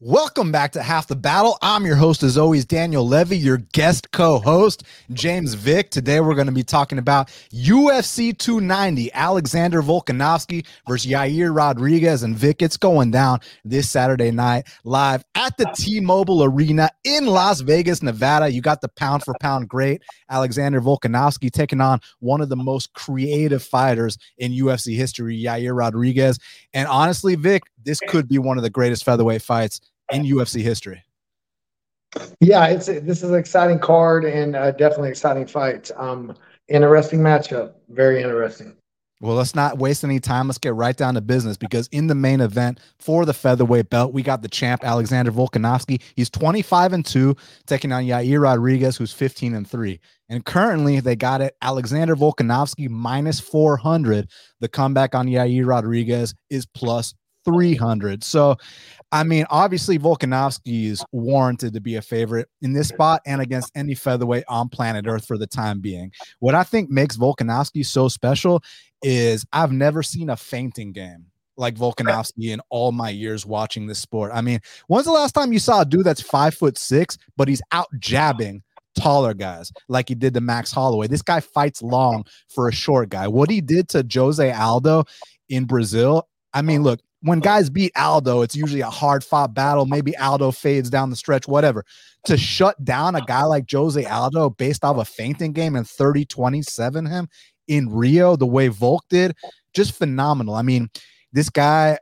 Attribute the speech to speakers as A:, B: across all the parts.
A: Welcome back to Half the Battle. I'm your host, as always, Daniel Levi, your guest co host, James Vick. Today, we're going to be talking about UFC 290, Alexander Volkanovski versus Yair Rodriguez. And Vick, it's going down this Saturday night live at the T Mobile Arena in Las Vegas, Nevada. You got the pound for pound great Alexander Volkanovski taking on one of the most creative fighters in UFC history, Yair Rodriguez. And honestly, Vick, this could be one of the greatest featherweight fights in UFC history.
B: Yeah, it's this is an exciting card and uh, definitely exciting fight. Um, interesting matchup, very interesting.
A: Well, let's not waste any time. Let's get right down to business because in the main event for the featherweight belt, we got the champ Alexander Volkanovski. He's 25 and 2, taking on Yair Rodriguez, who's 15 and 3. And currently they got it Alexander Volkanovski minus 400. The comeback on Yair Rodriguez is plus 300. So, I mean, obviously, Volkanovski is warranted to be a favorite in this spot and against any featherweight on planet Earth for the time being. What I think makes Volkanovski so special is I've never seen a feinting game like Volkanovski in all my years watching this sport. I mean, when's the last time you saw a dude that's five foot six, but he's out jabbing taller guys like he did to Max Holloway? This guy fights long for a short guy. What he did to Jose Aldo in Brazil, I mean, look, when oh. guys beat Aldo, it's usually a hard fought battle. Maybe Aldo fades down the stretch, whatever. To shut down a guy like Jose Aldo based off a feinting game and 30 27 him in Rio, the way Volk did, just phenomenal. I mean, this guy,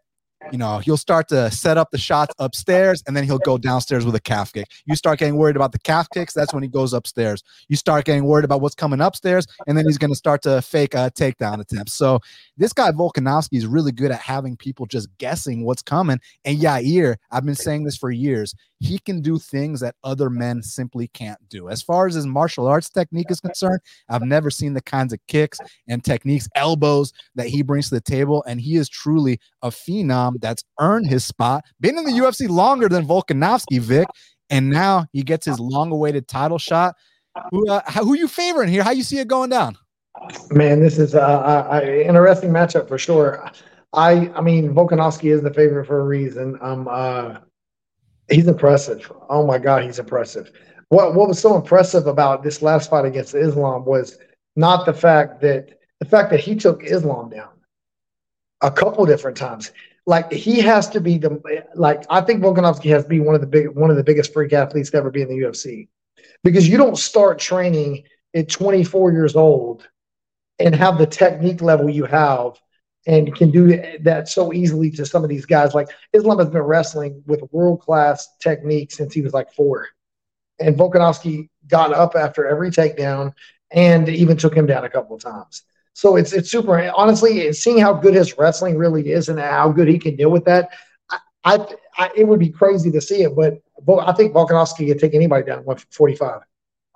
A: you know, he'll start to set up the shots upstairs and then he'll go downstairs with a calf kick. You start getting worried about the calf kicks, that's when he goes upstairs. You start getting worried about what's coming upstairs, and then he's going to start to fake a takedown attempt. So this guy Volkanovski is really good at having people just guessing what's coming. And Yair, I've been saying this for years, he can do things that other men simply can't do. As far as his martial arts technique is concerned, I've never seen the kinds of kicks and techniques, elbows that he brings to the table. And he is truly a phenom that's earned his spot, been in the UFC longer than Volkanovski, Vick, And now he gets his long awaited title shot. Who, uh, who you favoring here? How you see it going down?
B: Man, this is uh, interesting matchup for sure. I I mean, Volkanovski is the favorite for a reason. Um, uh, he's impressive. Oh my God, he's impressive. What what was so impressive about this last fight against Islam was not the fact that the fact that he took Islam down a couple different times. Like he has to be the like I think Volkanovski has to be one of the big one of the biggest freak athletes to ever be in the UFC because you don't start training at 24 years old and have the technique level you have and can do that so easily to some of these guys. Like Islam has been wrestling with world class technique since he was like four. And Volkanovski got up after every takedown and even took him down a couple of times. So it's it's super. Honestly, seeing how good his wrestling really is and how good he can deal with that, I, I, I it would be crazy to see it. But I think Volkanovski could take anybody down 145.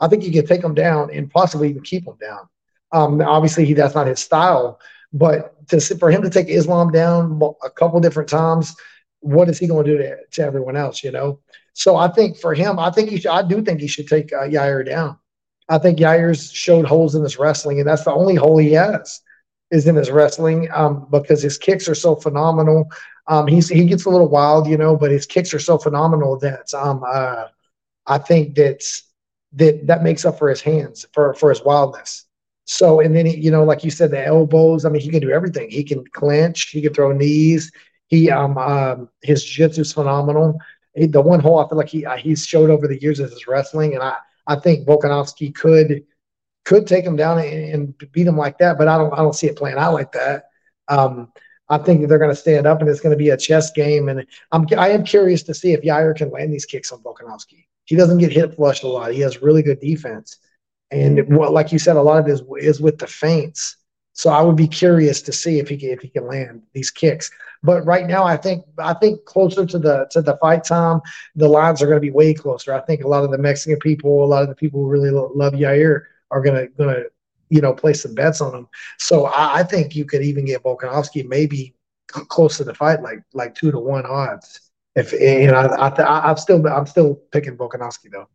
B: I think he could take them down and possibly even keep them down. Um, obviously, he that's not his style, but to for him to take Islam down a couple different times, what is he going to do to, to everyone else? You know. So I think for him, I think he should, I do think he should take uh, Yair down. I think Yair's showed holes in his wrestling, and that's the only hole he has is in his wrestling um, because his kicks are so phenomenal. Um, he's he gets a little wild, you know, but his kicks are so phenomenal that um, uh, I think that's that that makes up for his hands for for his wildness. So, and then, he, you know, like you said, the elbows, I mean, he can do everything. He can clinch, he can throw knees. He, um, um his jiu-jitsu is phenomenal. He, the one hole I feel like he, uh, he's showed over the years is his wrestling. And I, I think Volkanovski could, could take him down and, and, beat him like that, but I don't, I don't see it playing out like that. Um, I think they're going to stand up and it's going to be a chess game. And I'm, I am curious to see if Yair can land these kicks on Volkanovski. He doesn't get hit flush a lot. He has really good defense. And what, like you said, a lot of it is, is with the feints. So I would be curious to see if he can, if he can land these kicks. But right now, I think I think closer to the to the fight time, the lines are going to be way closer. I think a lot of the Mexican people, a lot of the people who really love Yair, are going to going to you know place some bets on him. So I, I think you could even get Volkanovski maybe close to the fight, like like two to one odds. If you know, I, I, I'm still I'm still picking Volkanovski though.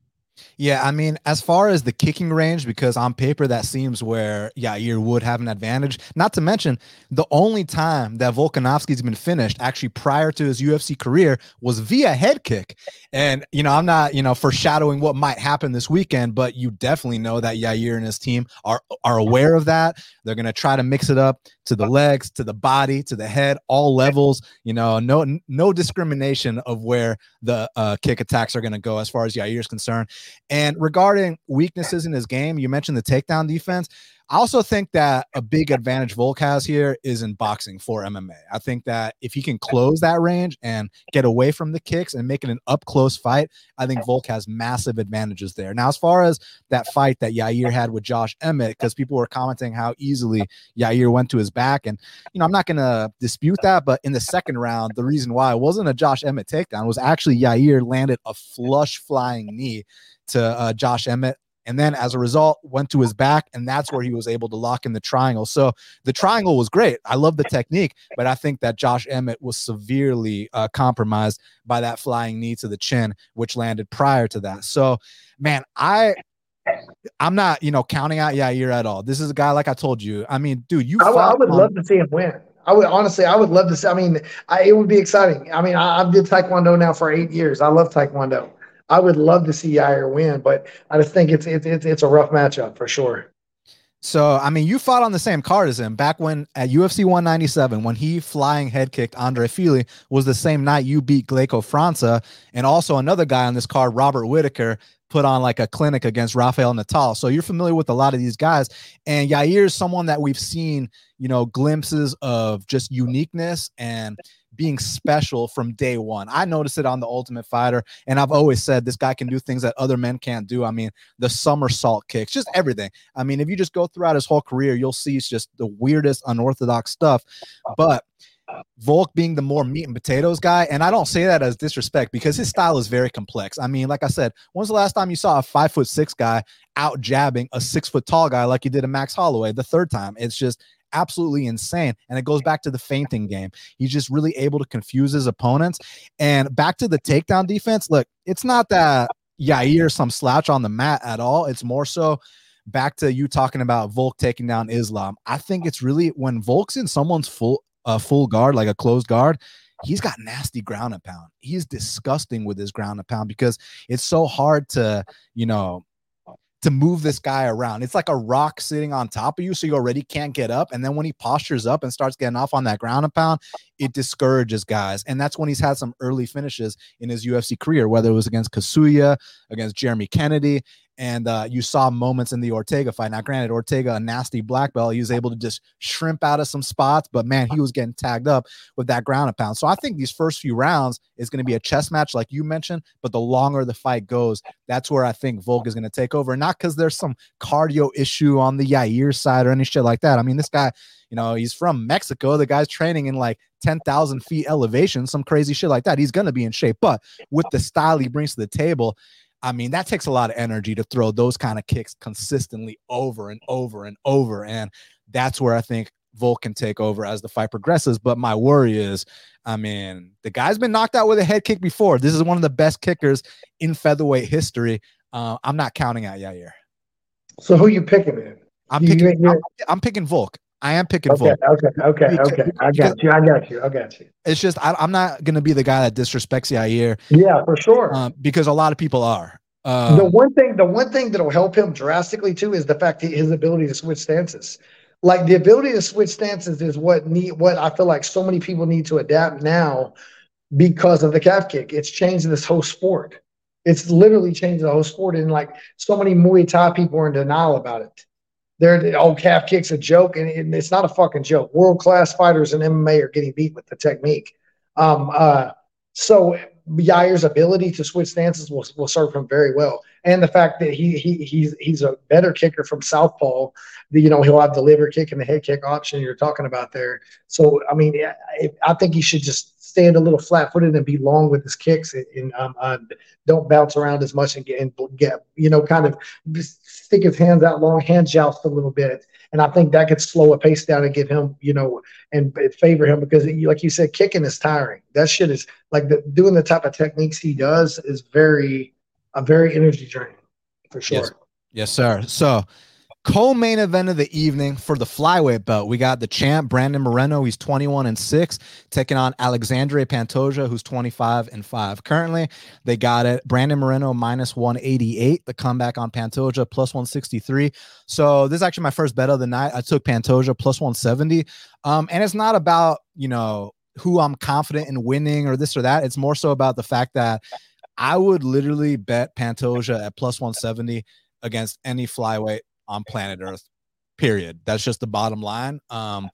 A: Yeah, I mean, as far as the kicking range, because on paper that seems where Yair would have an advantage. Not to mention, the only time that Volkanovski's been finished, actually prior to his UFC career, was via head kick. And you know, I'm not you know foreshadowing what might happen this weekend, but you definitely know that Yair and his team are are aware of that. They're gonna try to mix it up to the legs, to the body, to the head, all levels. You know, no no discrimination of where the uh, kick attacks are gonna go as far as Yair is concerned. And regarding weaknesses in his game, you mentioned the takedown defense. I also think that a big advantage Volk has here is in boxing for MMA. I think that if he can close that range and get away from the kicks and make it an up close fight, I think Volk has massive advantages there. Now, as far as that fight that Yair had with Josh Emmett, because people were commenting how easily Yair went to his back, and you know, I'm not going to dispute that, but in the second round, the reason why it wasn't a Josh Emmett takedown was actually Yair landed a flush flying knee to uh, Josh Emmett. And then as a result, went to his back, and that's where he was able to lock in the triangle. So the triangle was great. I love the technique, but I think that Josh Emmett was severely uh, compromised by that flying knee to the chin, which landed prior to that. So, man, I I'm not, you know, counting out Yair at all. This is a guy like I told you. I mean, dude, you.
B: I, I would on, love to see him win. I would honestly, I would love to see. I mean, I, it would be exciting. I mean, I, I've did Taekwondo now for eight years. I love Taekwondo. I would love to see Yair win, but I just think it's it's it's, it's a rough matchup for sure.
A: So, I mean, you fought on the same card as him back when at UFC 197, when he flying head kicked Andre Fili, was the same night you beat Glaico França. And also another guy on this card, Robert Whittaker, put on like a clinic against Rafael Natal. So you're familiar with a lot of these guys. And Yair is someone that we've seen, you know, glimpses of just uniqueness and being special from day one. I noticed it on the Ultimate Fighter, and I've always said this guy can do things that other men can't do. I mean, the somersault kicks, just everything. I mean, if you just go throughout his whole career, you'll see it's just the weirdest, unorthodox stuff. But Volk being the more meat and potatoes guy, and I don't say that as disrespect because his style is very complex. I mean, like I said, when's the last time you saw a five foot six guy out jabbing a six foot tall guy like you did in Max Holloway? The third time, it's just absolutely insane. And it goes back to the feinting game. He's just really able to confuse his opponents. And back to the takedown defense. Look, it's not that Yair some slouch on the mat at all. It's more so back to you talking about Volk taking down Islam. I think it's really when Volk's in someone's full uh, full guard, like a closed guard, he's got nasty ground and pound. He's disgusting with his ground and pound because it's so hard to, you know, to move this guy around. It's like a rock sitting on top of you, so you already can't get up. And then when he postures up and starts getting off on that ground and pound, it discourages guys. And that's when he's had some early finishes in his UFC career, whether it was against Kasuya, against Jeremy Kennedy. And uh, you saw moments in the Ortega fight. Now, granted, Ortega, a nasty black belt, he was able to just shrimp out of some spots, but man, he was getting tagged up with that ground and pound. So I think these first few rounds is going to be a chess match, like you mentioned. But the longer the fight goes, that's where I think Volk is going to take over. Not because there's some cardio issue on the Yair side or any shit like that. I mean, this guy, you know, he's from Mexico. The guy's training in like 10,000 feet elevation, some crazy shit like that. He's going to be in shape. But with the style he brings to the table, I mean, that takes a lot of energy to throw those kind of kicks consistently over and over and over. And that's where I think Volk can take over as the fight progresses. But my worry is, I mean, the guy's been knocked out with a head kick before. This is one of the best kickers in featherweight history. Uh, I'm not counting out Yair.
B: So who you picking, man?
A: I'm picking. I'm, I'm, picking Volk. I am picking
B: okay,
A: Volk.
B: Okay, okay, because, okay. I got you. I got you. I got you.
A: It's just I, am not going to be the guy that disrespects the Yair.
B: Yeah, for sure.
A: Um, because a lot of people are.
B: Um, the one thing, the one thing that'll help him drastically too is the fact that his ability to switch stances. Like the ability to switch stances is what need what I feel like so many people need to adapt now because of the calf kick. It's changed this whole sport. It's literally changed the whole sport, and like so many Muay Thai people are in denial about it. They're oh calf kick's a joke, and, it's not a fucking joke. World class fighters in MMA are getting beat with the technique. Um, uh, so Yair's ability to switch stances will, will serve him very well, and the fact that he he he's he's a better kicker from southpaw. The, you know he'll have the liver kick and the head kick option you're talking about there. So I mean, I, I think he should just stand a little flat footed and be long with his kicks and, and um, uh, don't bounce around as much and get and get you know kind of stick his hands out long, hand joust a little bit. And I think that could slow a pace down and give him, you know, and favor him because, like you said, kicking is tiring. That shit is like the, doing the type of techniques he does is very, a very energy draining. for sure.
A: Yes, yes sir. So Co-main event of the evening for the flyweight belt. We got the champ Brandon Moreno. He's 21 and 6, taking on Alexandre Pantoja, who's 25 and 5. Currently, they got it. Brandon Moreno minus 188. The comeback on Pantoja plus 163. So this is actually my first bet of the night. I took Pantoja plus 170. Um, and it's not about, you know, who I'm confident in winning or this or that. It's more so about the fact that I would literally bet Pantoja at plus 170 against any flyweight on planet Earth. Period. That's just the bottom line. Um,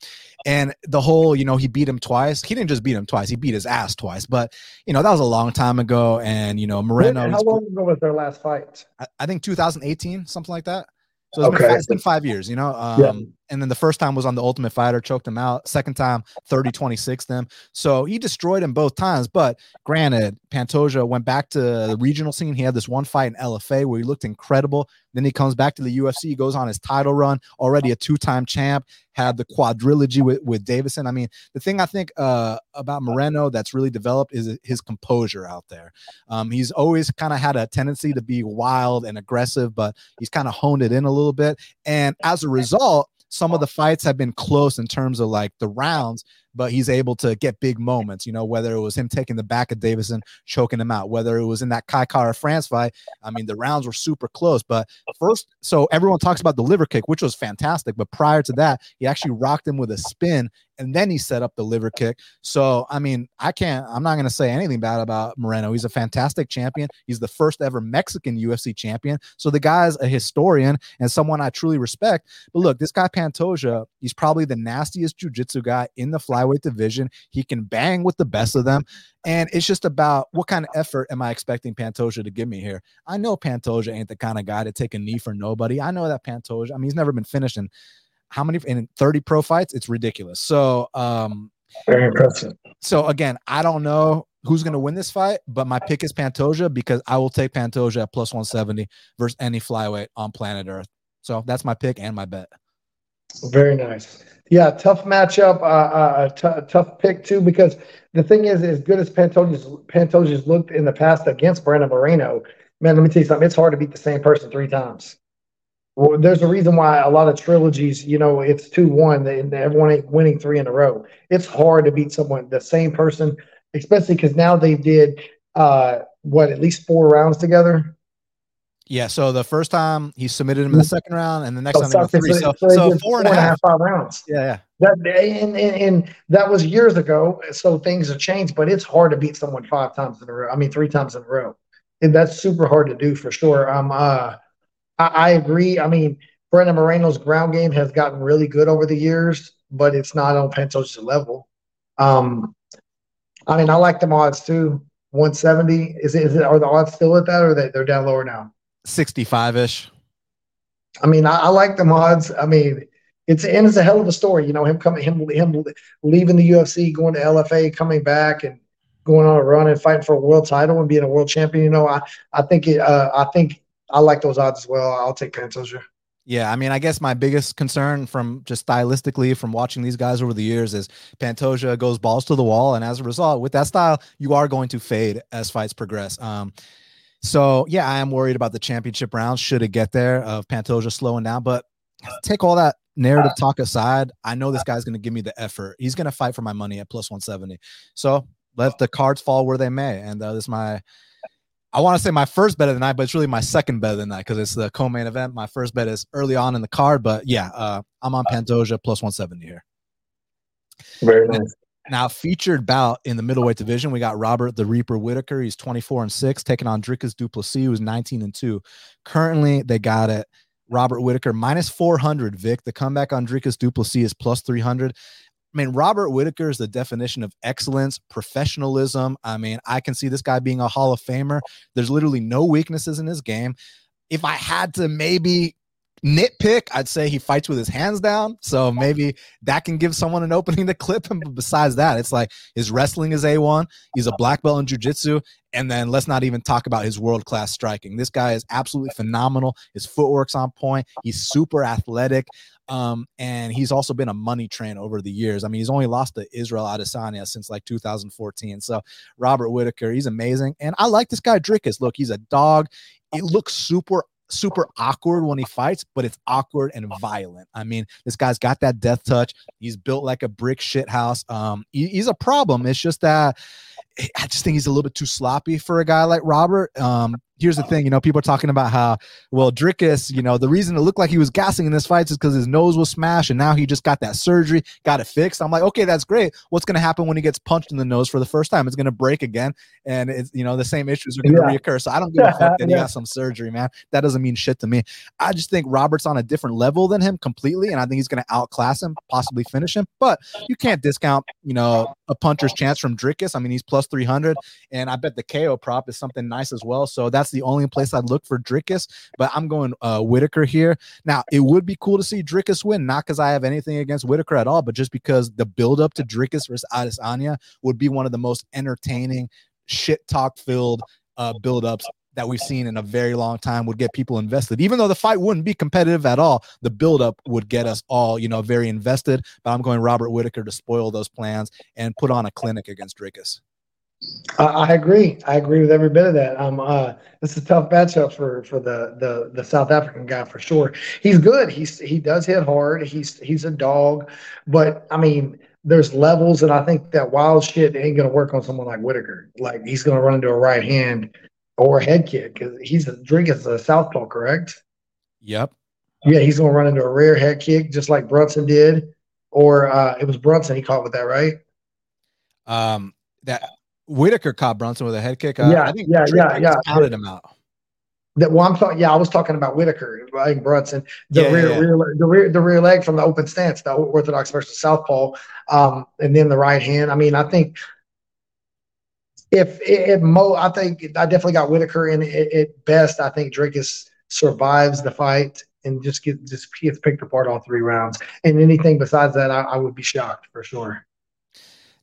A: and the whole, you know, he beat him twice. He didn't just beat him twice; he beat his ass twice. But you know, that was a long time ago. And you know, Moreno.
B: How long ago was their last fight?
A: I, I think 2018, something like that. So it's, okay. been, it's been five years, you know. Um, yeah. And then the first time was on the Ultimate Fighter, choked him out. Second time, 30 26 them. So he destroyed him both times. But granted, Pantoja went back to the regional scene. He had this one fight in LFA where he looked incredible. Then he comes back to the UFC, goes on his title run, already a two time champ, had the quadrilogy with, with Deiveson. I mean, the thing I think uh, about Moreno that's really developed is his composure out there. Um, he's always kind of had a tendency to be wild and aggressive, but he's kind of honed it in a little bit. And as a result, some of the fights have been close in terms of like the rounds, but he's able to get big moments, you know, whether it was him taking the back of Deiveson, choking him out, whether it was in that Kai Kara France fight. I mean, the rounds were super close. But first, so everyone talks about the liver kick, which was fantastic. But prior to that, he actually rocked him with a spin and then he set up the liver kick. So, I mean, I can't, I'm not going to say anything bad about Moreno. He's a fantastic champion. He's the first ever Mexican UFC champion. So the guy's a historian and someone I truly respect. But look, this guy Pantoja, he's probably the nastiest jiu-jitsu guy in the flyweight division. He can bang with the best of them. And it's just about what kind of effort am I expecting Pantoja to give me here? I know Pantoja ain't the kind of guy to take a knee for nobody. I know that Pantoja, I mean, he's never been finished in how many in 30 pro fights? It's ridiculous. So, um,
B: very impressive.
A: So again, I don't know who's going to win this fight, but my pick is Pantoja because I will take Pantoja at plus 170 versus any flyweight on planet Earth. So that's my pick and my bet.
B: Very nice. Yeah, tough matchup. Uh, uh, t- tough pick too, because the thing is, as good as Pantoja's Pantoja's looked in the past against Brandon Moreno, man, let me tell you something. It's hard to beat the same person three times. Well, there's a reason why a lot of trilogies, you know, it's two one, and everyone ain't winning three in a row. It's hard to beat someone the same person, especially because now they did uh, what at least four rounds together.
A: Yeah, so the first time he submitted him in the second round, and the next time they three. So, so, so four and a half,
B: five rounds.
A: Yeah, yeah.
B: That and, and, and that was years ago. So things have changed, but it's hard to beat someone five times in a row. I mean, three times in a row. And that's super hard to do for sure. Um, uh, I, I agree. I mean, Brandon Moreno's ground game has gotten really good over the years, but it's not on Pantoja's level. Um, I mean, I like the odds too. 170 is it, is it are the odds still at that or they, they're down lower now
A: 65 ish.
B: I mean, I, I, like the mods. I mean, it's and it's a hell of a story. You know, him coming, him him leaving the UFC, going to LFA, coming back, and going on a run and fighting for a world title and being a world champion. You know, I I think it, uh, I think I like those odds as well. I'll take Pantoja.
A: Yeah, I mean, I guess my biggest concern from just stylistically from watching these guys over the years is Pantoja goes balls to the wall, and as a result, with that style, you are going to fade as fights progress. Um, so yeah, I am worried about the championship round should it get there of Pantoja slowing down. But take all that narrative talk aside, I know this guy's going to give me the effort. He's going to fight for my money at plus 170. So let the cards fall where they may. And uh, this is my, I want to say my first bet of the night, but it's really my second bet of the night because it's the co-main event. My first bet is early on in the card, but yeah, uh, I'm on Pantoja plus 170 here.
B: Very nice.
A: Now, featured bout in the middleweight division, we got Robert the Reaper Whittaker. He's 24 and 6, taking on Dricus Du Plessis, who's 19 and 2. Currently, they got it. Robert Whittaker minus 400, Vick. The comeback on Dricus Du Plessis is plus 300. I mean, Robert Whittaker is the definition of excellence, professionalism. I mean, I can see this guy being a Hall of Famer. There's literally no weaknesses in his game. If I had to maybe nitpick, I'd say he fights with his hands down. So maybe that can give someone an opening to clip him. But besides that, it's like his wrestling is A1. He's a black belt in jiu-jitsu. And then let's not even talk about his world-class striking. This guy is absolutely phenomenal. His footwork's on point. He's super athletic. Um, and he's also been a money train over the years. I mean, he's only lost to Israel Adesanya since like 2014. So Robert Whittaker, he's amazing. And I like this guy Dricus. Look, he's a dog. It looks super super awkward when he fights, but it's awkward and violent. I mean, this guy's got that death touch. He's built like a brick shit house. Um, he, he's a problem. It's just that I just think he's a little bit too sloppy for a guy like Robert. Um, here's the oh. thing, you know, people are talking about how, well, Dricus, you know, the reason it looked like he was gassing in this fight is because his nose was smashed and now he just got that surgery, got it fixed. I'm like, okay, that's great. What's going to happen when he gets punched in the nose for the first time? It's going to break again. And it's, you know, the same issues are going to yeah. reoccur. So I don't give a fuck that he got some surgery, man. That doesn't mean shit to me. I just think Robert's on a different level than him completely. And I think he's going to outclass him, possibly finish him. But you can't discount, you know, a puncher's chance from Dricus. I mean, he's plus 300. And I bet the KO prop is something nice as well. So that's the only place I'd look for Dricus, but I'm going uh, Whittaker here. Now, it would be cool to see Dricus win, not because I have anything against Whittaker at all, but just because the build up to Dricus versus Adesanya would be one of the most entertaining, shit talk filled uh, build ups that we've seen in a very long time would get people invested. Even though the fight wouldn't be competitive at all, the buildup would get us all, you know, very invested. But I'm going Robert Whittaker to spoil those plans and put on a clinic against Dricus.
B: I agree. I agree with every bit of that. Um, uh, this is a tough matchup for for the the the South African guy for sure. He's good. He's he does hit hard. He's he's a dog, but I mean, there's levels, and I think that wild shit ain't gonna work on someone like Whittaker. Like he's gonna run into a right hand or a head kick because he's a drink is a southpaw, correct?
A: Yep.
B: Yeah, he's gonna run into a rear head kick just like Brunson did, or uh, it was Brunson he caught with that, right?
A: Um, that Whittaker caught Brunson with a head kick.
B: Uh, yeah, I think yeah, yeah, yeah.
A: Pounded him out.
B: That well, I'm talking. Yeah, I was talking about Whittaker? Brunson, the yeah, rear, yeah. rear, the rear, the rear leg from the open stance, the orthodox versus southpaw, um, and then the right hand. I mean, I think if it, Mo, I think I definitely got Whittaker in at best. I think Dricus survives the fight and just get just gets picked apart all three rounds. And anything besides that, I, I would be shocked for sure.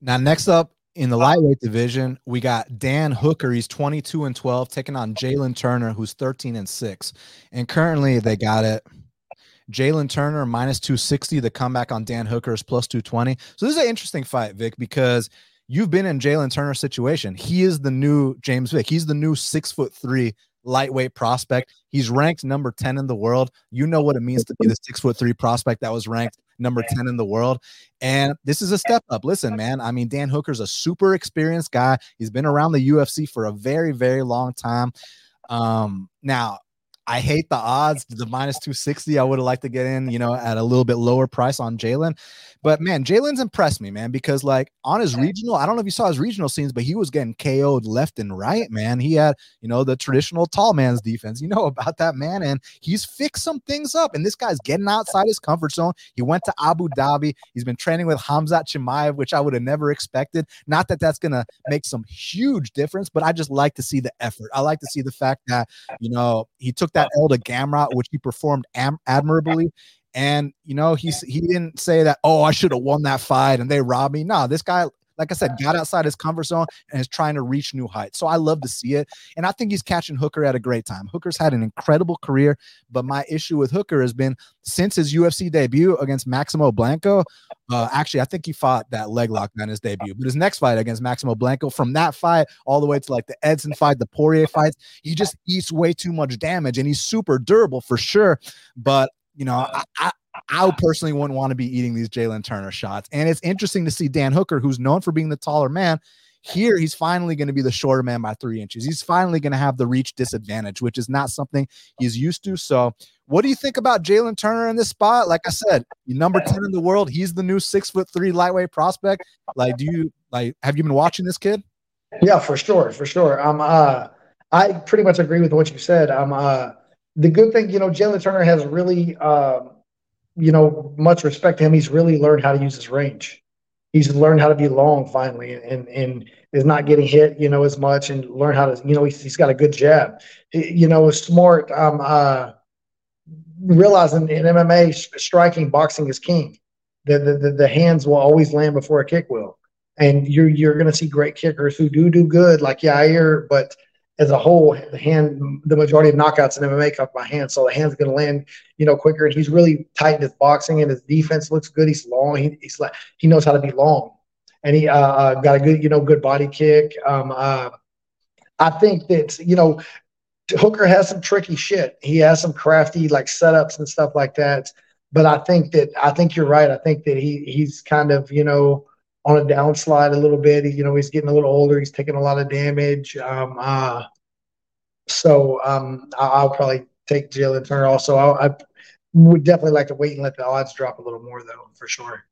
A: Now, next up, in the uh, lightweight division, we got Dan Hooker. He's 22 and 12, taking on Jalin Turner, who's 13 and 6. And currently they got it. Jalin Turner minus 260. The comeback on Dan Hooker is plus 220. So this is an interesting fight, Vick, because you've been in Jalin Turner's situation. He is the new James Vick. He's the new six foot three lightweight prospect. He's ranked number 10 in the world. You know what it means to be the six foot three prospect that was ranked number 10 in the world. And this is a step up. Listen, man, I mean, Dan Hooker's a super experienced guy. He's been around the UFC for a very, very long time. Um, now, I hate the odds. The minus 260, I would have liked to get in, you know, at a little bit lower price on Jalin. But man, Jalin's impressed me, man, because like on his regional, I don't know if you saw his regional scenes, but he was getting KO'd left and right, man. He had, you know, the traditional tall man's defense. You know about that, man. And he's fixed some things up. And this guy's getting outside his comfort zone. He went to Abu Dhabi. He's been training with Khamzat Chimaev, which I would have never expected. Not that that's going to make some huge difference, but I just like to see the effort. I like to see the fact that, you know, he took that L to Gamrot, which he performed am- admirably. And you know, he's he didn't say that, oh, I should have won that fight and they robbed me. No, this guy, like I said, got outside his comfort zone and is trying to reach new heights. So I love to see it. And I think he's catching Hooker at a great time. Hooker's had an incredible career, but my issue with Hooker has been since his UFC debut against Maximo Blanco. Uh, actually, I think he fought that leg lock on his debut, but his next fight against Maximo Blanco, from that fight all the way to like the Edson fight, the Poirier fights, he just eats way too much damage and he's super durable for sure. But you know, I, I, I personally wouldn't want to be eating these Jalin Turner shots. And it's interesting to see Dan Hooker, who's known for being the taller man, here he's finally going to be the shorter man by three inches. He's finally going to have the reach disadvantage, which is not something he's used to. So, what do you think about Jalin Turner in this spot? Like I said, number 10 in the world. He's the new six foot three lightweight prospect. Like, do you like have you been watching this kid?
B: Yeah, for sure, for sure. Um uh I pretty much agree with what you said. Um uh the good thing, you know, Jalin Turner has really, uh, you know, much respect to him. He's really learned how to use his range. He's learned how to be long finally, and and is not getting hit, you know, as much, and learn how to, you know, he's, he's got a good jab. You know, smart. Um, uh, realizing in MMA, striking, boxing is king. The, the the hands will always land before a kick will, and you're you're going to see great kickers who do do good, like Yair, but as a whole, the hand, the majority of knockouts in MMA come by hand, so the hand's going to land, you know, quicker. And he's really tightened his boxing, and his defense looks good. He's long. He, he's like he knows how to be long, and he uh, uh, got a good, you know, good body kick. Um, uh, I think that you know, Hooker has some tricky shit. He has some crafty like setups and stuff like that. But I think that I think you're right. I think that he he's kind of you know on a downslide a little bit. You know, he's getting a little older. He's taking a lot of damage. Um, uh, so um, I'll probably take Jalin Turner. Also, I, I would definitely like to wait and let the odds drop a little more, though, for sure.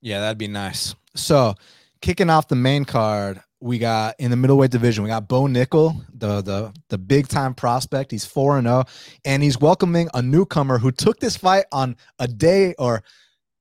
A: Yeah, that'd be nice. So, kicking off the main card, we got in the middleweight division, we got Bo Nickal, the the the big time prospect. He's 4 and 0 and he's welcoming a newcomer who took this fight on a day or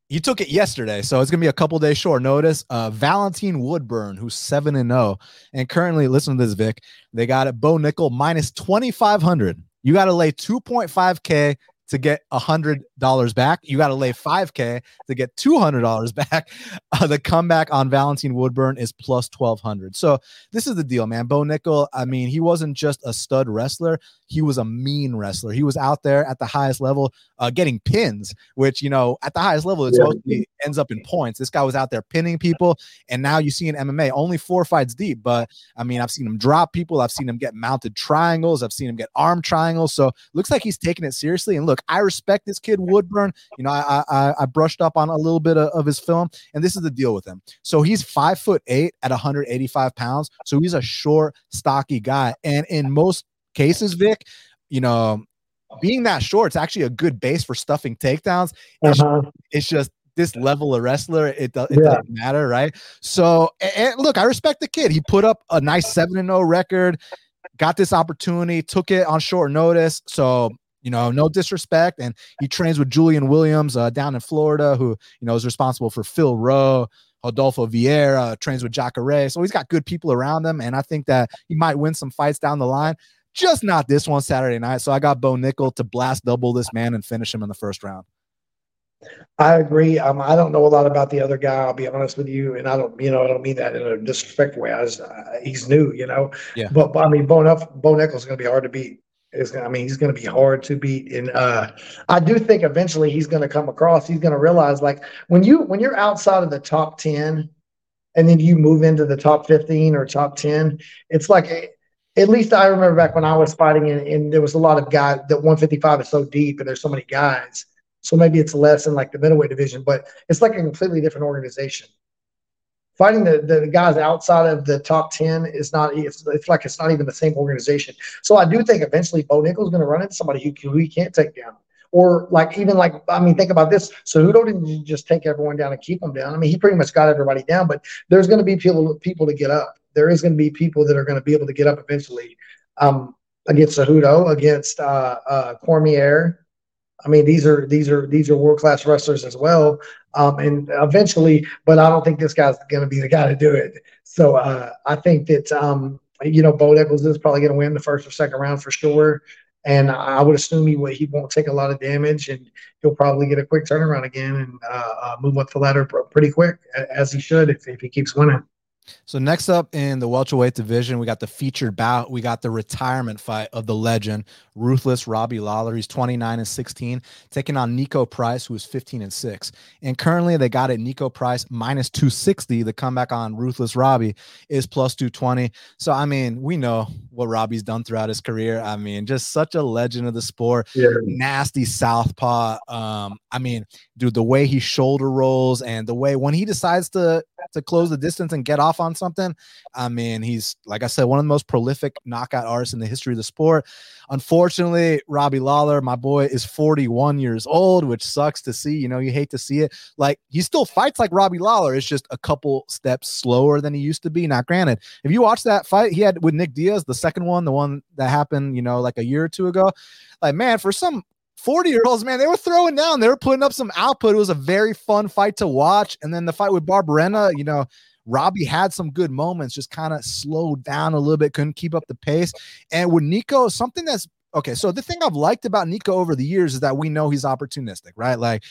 A: he took it yesterday, so it's gonna be a couple days short notice. Uh, Valentine Woodburn, who's seven and zero, oh, and currently, listen to this, Vick. They got it. Bo Nickal minus twenty five hundred. You got to lay two point five k to get a hundred dollars back. You got to lay 5k to get $200 back. Uh, the comeback on Valentine Woodburn is plus 1200. So this is the deal, man. Bo Nickal, I mean, he wasn't just a stud wrestler. He was a mean wrestler. He was out there at the highest level uh, getting pins, which, you know, at the highest level, it yeah. ends up in points. This guy was out there pinning people. And now you see in MMA only four fights deep. But I mean, I've seen him drop people. I've seen him get mounted triangles. I've seen him get arm triangles. So looks like he's taking it seriously. And look, I respect this kid Woodburn. You know, I I, I brushed up on a little bit of, of, his film, and this is the deal with him. So he's five foot eight at 185 pounds. So he's a short, stocky guy, and in most cases, Vick, you know, being that short, it's actually a good base for stuffing takedowns. It's, uh-huh. it's just this level of wrestler, it, do, it yeah. doesn't matter, right? So, and look, I respect the kid. He put up a nice seven and zero oh record, got this opportunity, took it on short notice. So you know, no disrespect. And he trains with Julian Williams uh, down in Florida, who, you know, is responsible for Phil Rowe, Adolfo Vieira, trains with Jacare. So he's got good people around him. And I think that he might win some fights down the line. Just not this one Saturday night. So I got Bo Nickal to blast double this man and finish him in the first round.
B: I agree. Um, I don't know a lot about the other guy. I'll be honest with you, and I don't, you know, I don't mean that in a disrespectful way. I was, uh, he's new, you know. Yeah. But, but I mean, Bo, Bo Nickal's going to be hard to beat I mean he's going to be hard to beat and uh, I do think eventually he's going to come across. He's going to realize like when you when you're outside of the top 10 and then you move into the top 15 or top 10 it's like at least I remember back when I was fighting and, and there was a lot of guys that 155 is so deep and there's so many guys. So maybe it's less in like the middleweight division but it's like a completely different organization fighting the, the guys outside of the top 10 is not it's, it's like it's not even the same organization. So i do think eventually bo nickal's going to run into somebody who, who he can't take down. Or like even like i mean think about this. So who didn't just take everyone down and keep them down. I mean he pretty much got everybody down but there's going to be people people to get up. There is going to be people that are going to be able to get up eventually um, against Cejudo, against uh, uh, Cormier, I mean, these are these are these are world class wrestlers as well. Um, and eventually, but I don't think this guy's going to be the guy to do it. So uh, I think that um, you know Bo Nickals is probably going to win the first or second round for sure. And I would assume he he won't take a lot of damage, and he'll probably get a quick turnaround again and uh, uh, move up the ladder pretty quick, as he should if, if he keeps winning.
A: So next up in the welterweight division, we got the featured bout. We got the retirement fight of the legend, ruthless Robbie Lawler. He's 29 and 16, taking on Niko Price, who is 15 and 6. And currently they got it Niko Price minus 260. The comeback on ruthless Robbie is plus 220. So I mean, we know what Robbie's done throughout his career. I mean, just such a legend of the sport. Yeah. Nasty southpaw. Um, I mean, dude, the way he shoulder rolls and the way when he decides to to close the distance and get off on something. I mean, he's like I said, one of the most prolific knockout artists in the history of the sport. Unfortunately, Robbie Lawler, my boy, is 41 years old, which sucks to see. You know, you hate to see it. Like he still fights like Robbie Lawler. It's just a couple steps slower than he used to be. Now, granted, if you watch that fight he had with Nick Diaz, the second one, the one that happened, you know, like a year or two ago, like man, for some 40 year olds, man, they were throwing down. They were putting up some output. It was a very fun fight to watch. And then the fight with Barberena, you know, Robbie had some good moments, just kind of slowed down a little bit, couldn't keep up the pace. And with Niko, something that's okay. So the thing I've liked about Niko over the years is that we know he's opportunistic, right? Like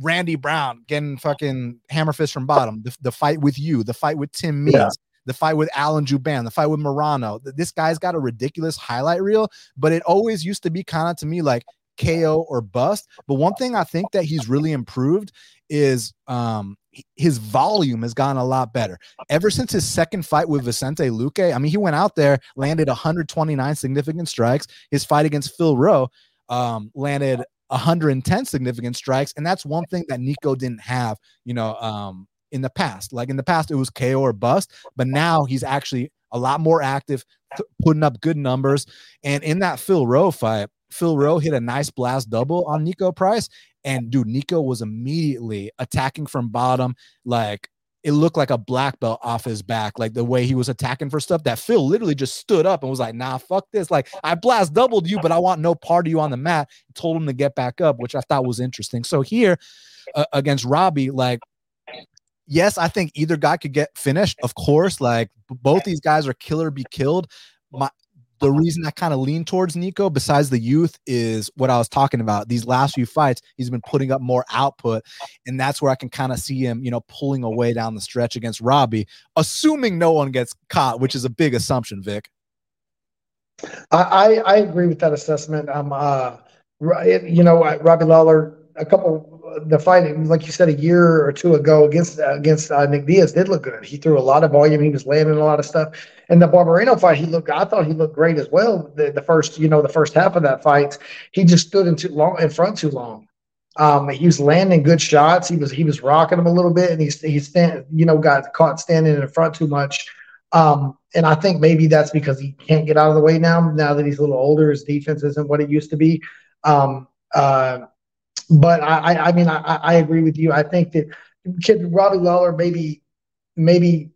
A: Randy Brown getting fucking hammer fist from bottom, the, the fight with you, the fight with Tim Means. Yeah the fight with Alan Jouban, the fight with Morono. This guy's got a ridiculous highlight reel, but it always used to be kind of to me like KO or bust. But one thing I think that he's really improved is um his volume has gotten a lot better ever since his second fight with Vicente Luque. I mean, he went out there, landed 129 significant strikes. His fight against Phil Rowe um, landed 110 significant strikes, and that's one thing that Niko didn't have. You know, um, in the past, like in the past, it was KO or bust, but now he's actually a lot more active, putting up good numbers. And in that Phil Rowe fight, Phil Rowe hit a nice blast double on Niko Price, and dude, Niko was immediately attacking from bottom, like it looked like a black belt off his back, like the way he was attacking for stuff. That Phil literally just stood up and was like, "Nah, fuck this! Like I blast doubled you, but I want no part of you on the mat." Told him to get back up, which I thought was interesting. So here uh, against Robbie, like yes, I think either guy could get finished. Of course, like both these guys are killer be killed. My the reason I kind of lean towards Niko, besides the youth, is what I was talking about. These last few fights, he's been putting up more output, and that's where I can kind of see him, you know, pulling away down the stretch against Robbie, assuming no one gets caught, which is a big assumption, Vick.
B: I I, agree with that assessment. Um, uh, you know, Robbie Lawler, a couple the fight, like you said, a year or two ago against against uh, Nick Diaz did look good. He threw a lot of volume. He was landing a lot of stuff. And the Barberena fight, he looked. I thought he looked great as well. The, the first, you know, the first half of that fight, he just stood in too long in front too long. Um, he was landing good shots. He was he was rocking them a little bit, and he's he's stand, you know got caught standing in front too much. Um, and I think maybe that's because he can't get out of the way now. Now that he's a little older, his defense isn't what it used to be. Um, uh, but I, I mean, I, I agree with you. I think that could Robbie Lawler maybe, maybe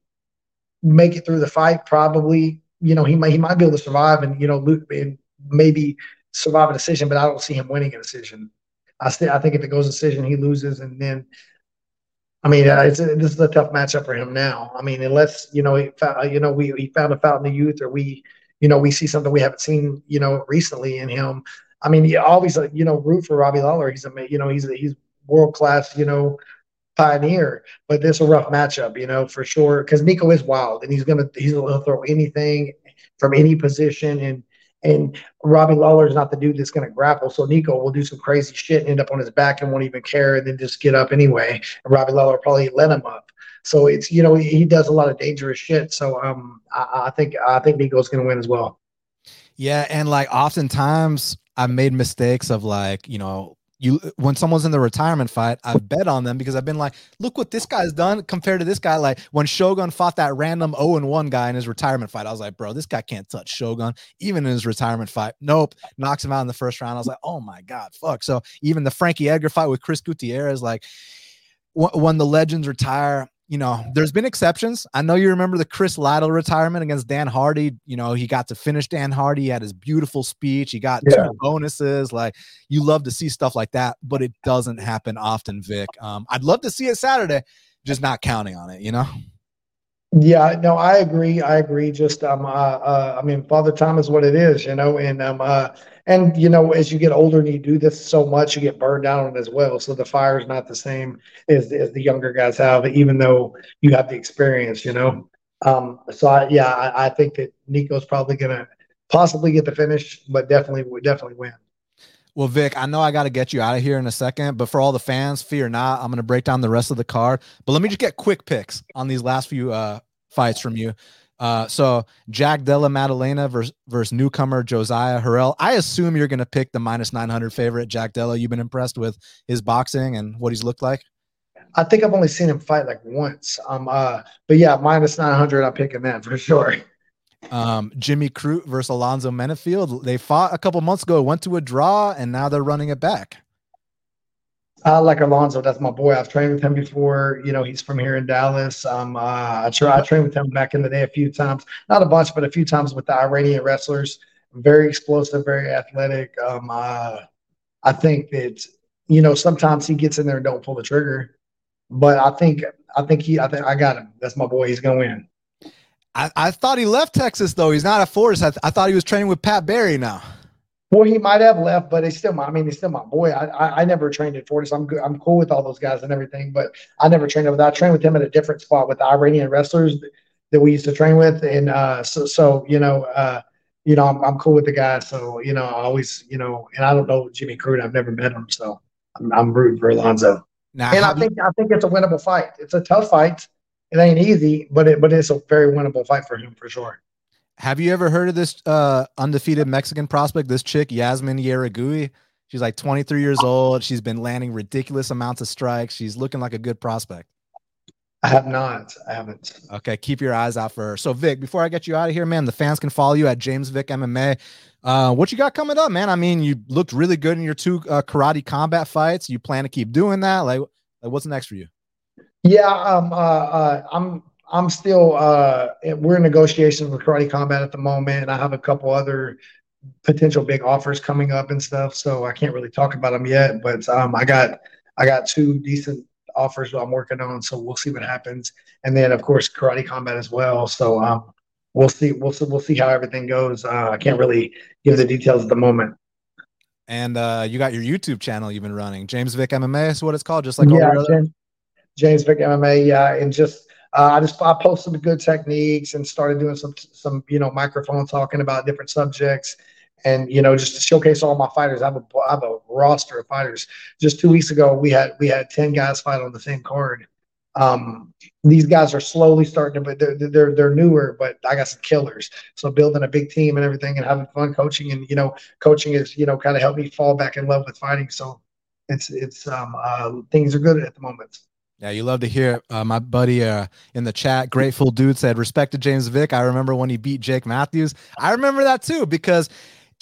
B: make it through the fight. Probably, you know, he might he might be able to survive and you know, and maybe survive a decision. But I don't see him winning a decision. I still, I think if it goes a decision, he loses, and then, I mean, uh, it's, this is a tough matchup for him now. I mean, unless you know, he, you know, we he found a fountain of youth, or we, you know, we see something we haven't seen, you know, recently in him I mean, you always you know root for Robbie Lawler. He's a you know he's a, he's world class you know pioneer. But this is a rough matchup, you know for sure because Niko is wild and he's gonna he's gonna throw anything from any position and and Robbie Lawler is not the dude that's going to grapple. So Niko will do some crazy shit and end up on his back and won't even care and then just get up anyway. And Robbie Lawler probably let him up. So it's you know he does a lot of dangerous shit. So um I, I think I think Niko's going to win as well.
A: Yeah, and like oftentimes I've made mistakes of like, you know, you when someone's in the retirement fight, I've bet on them because I've been like, look what this guy's done compared to this guy. Like when Shogun fought that random 0 and 1 guy in his retirement fight, I was like, bro, this guy can't touch Shogun even in his retirement fight. Nope, knocks him out in the first round. I was like, oh my god, fuck. So even the Frankie Edgar fight with Chris Gutierrez, like when the legends retire, you know, there's been exceptions. I know you remember the Chris Lytle retirement against Dan Hardy. You know, he got to finish Dan Hardy. He had his beautiful speech. He got yeah. two bonuses. Like you love to see stuff like that, but it doesn't happen often, Vick. Um, I'd love to see it Saturday, just not counting on it, you know?
B: Yeah, no, I agree. I agree. Just um, uh, uh, I mean, Father Time is what it is, you know, and um, uh, and you know, as you get older and you do this so much, you get burned down on it as well. So the fire is not the same as as the younger guys have, even though you have the experience, you know. Um, so I, yeah, I, I think that Niko's probably gonna possibly get the finish, but definitely, would definitely win.
A: Well, Vick, I know I got to get you out of here in a second, but for all the fans, fear not. I'm going to break down the rest of the card. But let me just get quick picks on these last few uh, fights from you. Uh, so Jack Della Maddalena versus, versus newcomer Josiah Harrell. I assume you're going to pick the minus 900 favorite, Jack Della. You've been impressed with his boxing and what he's looked like?
B: I think I've only seen him fight like once. Um, uh, but yeah, minus 900, I'm picking that for sure.
A: Um, Jimmy Crute versus Alonzo Menifield. They fought a couple months ago, went to a draw, and now they're running it back.
B: I like Alonzo. That's my boy. I've trained with him before. You know, he's from here in Dallas. Um, uh, I try. I trained with him back in the day a few times, not a bunch, but a few times with the Iranian wrestlers. Very explosive, very athletic. Um, uh, I think that you know sometimes he gets in there and don't pull the trigger, but I think I think he. I think I got him. That's my boy. He's gonna win.
A: I, I thought he left Texas though. He's not at Fortis. I, th- I thought he was training with Pat Barry now.
B: Well, he might have left, but he's still my. I mean, he's still my boy. I I, I never trained at Fortis. I'm good. I'm cool with all those guys and everything, but I never trained with. I trained with him at a different spot with the Iranian wrestlers that we used to train with, and uh, so so you know, uh, you know, I'm, I'm cool with the guy. So, you know, I always, you know, and I don't know Jimmy Crute. I've never met him. So I'm, I'm rooting for Alonzo. Now, and I think, you- I think it's a winnable fight. It's a tough fight. It ain't easy, but it, but it's a very winnable fight for him for sure.
A: Have you ever heard of this uh, undefeated Mexican prospect? This chick, Yasmin Jauregui. She's like 23 years old. She's been landing ridiculous amounts of strikes. She's looking like a good prospect.
B: I have not. I haven't.
A: Okay, keep your eyes out for her. So, Vick, before I get you out of here, man, the fans can follow you at James Vick MMA. Uh, what you got coming up, man? I mean, you looked really good in your two uh, karate combat fights. You plan to keep doing that? Like, like what's next for you?
B: Yeah, um, uh, uh, I'm I'm still uh, we're in negotiations with Karate Combat at the moment. I have a couple other potential big offers coming up and stuff, so I can't really talk about them yet. But um, I got I got two decent offers that I'm working on, so we'll see what happens. And then of course Karate Combat as well. So um, we'll see we'll see we'll see how everything goes. Uh, I can't really give the details at the moment.
A: And uh, you got your YouTube channel you've been running, James Vick MMA is what it's called, just like
B: yeah, all James, James Vick MMA. Yeah, and just uh, I just I posted the good techniques and started doing some some you know microphone talking about different subjects and you know just to showcase all my fighters. I have a I have a roster of fighters. Just two weeks ago, we had we had ten guys fight on the same card. Um, these guys are slowly starting to, but they're, they're they're newer, but I got some killers. So building a big team and everything, and having fun coaching, and you know, coaching is you know kind of helped me fall back in love with fighting. So it's it's um uh, things are good at the moment.
A: Yeah, you love to hear uh, my buddy uh, in the chat, grateful dude said, respect to James Vick. I remember when he beat Jake Matthews. I remember that too because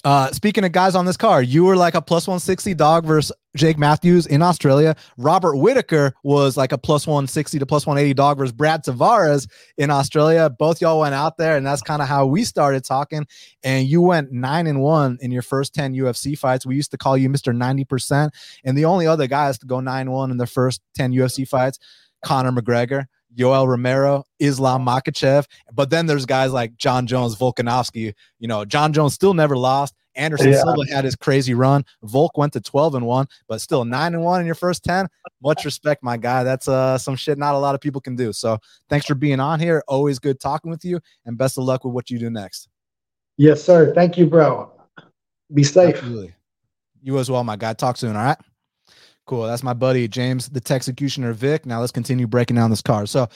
A: uh, speaking of guys on this card, you were like a plus 160 dog versus Jake Matthews in Australia. Robert Whittaker was like a plus 160 to plus 180 dog versus Brad Tavares in Australia. Both y'all went out there, and that's kind of how we started talking. And you went nine and one in your first 10 UFC fights. We used to call you Mr. 90%. And the only other guys to go 9 1 in their first 10 UFC fights, Conor McGregor. Yoel Romero, Islam Makhachev. But then there's guys like John Jones, Volkanovski. You know, John Jones still never lost. Anderson yeah. Silva had his crazy run. Volk went to 12 and 1, but still 9 and 1 in your first 10. Much respect, my guy. That's uh some shit not a lot of people can do. So thanks for being on here. Always good talking with you, and best of luck with what you do next.
B: Yes, sir. Thank you, bro. Be safe.
A: Absolutely. You as well, my guy. Talk soon. All right. Cool. That's my buddy James, the Executioner Vick. Now let's continue breaking down this card. So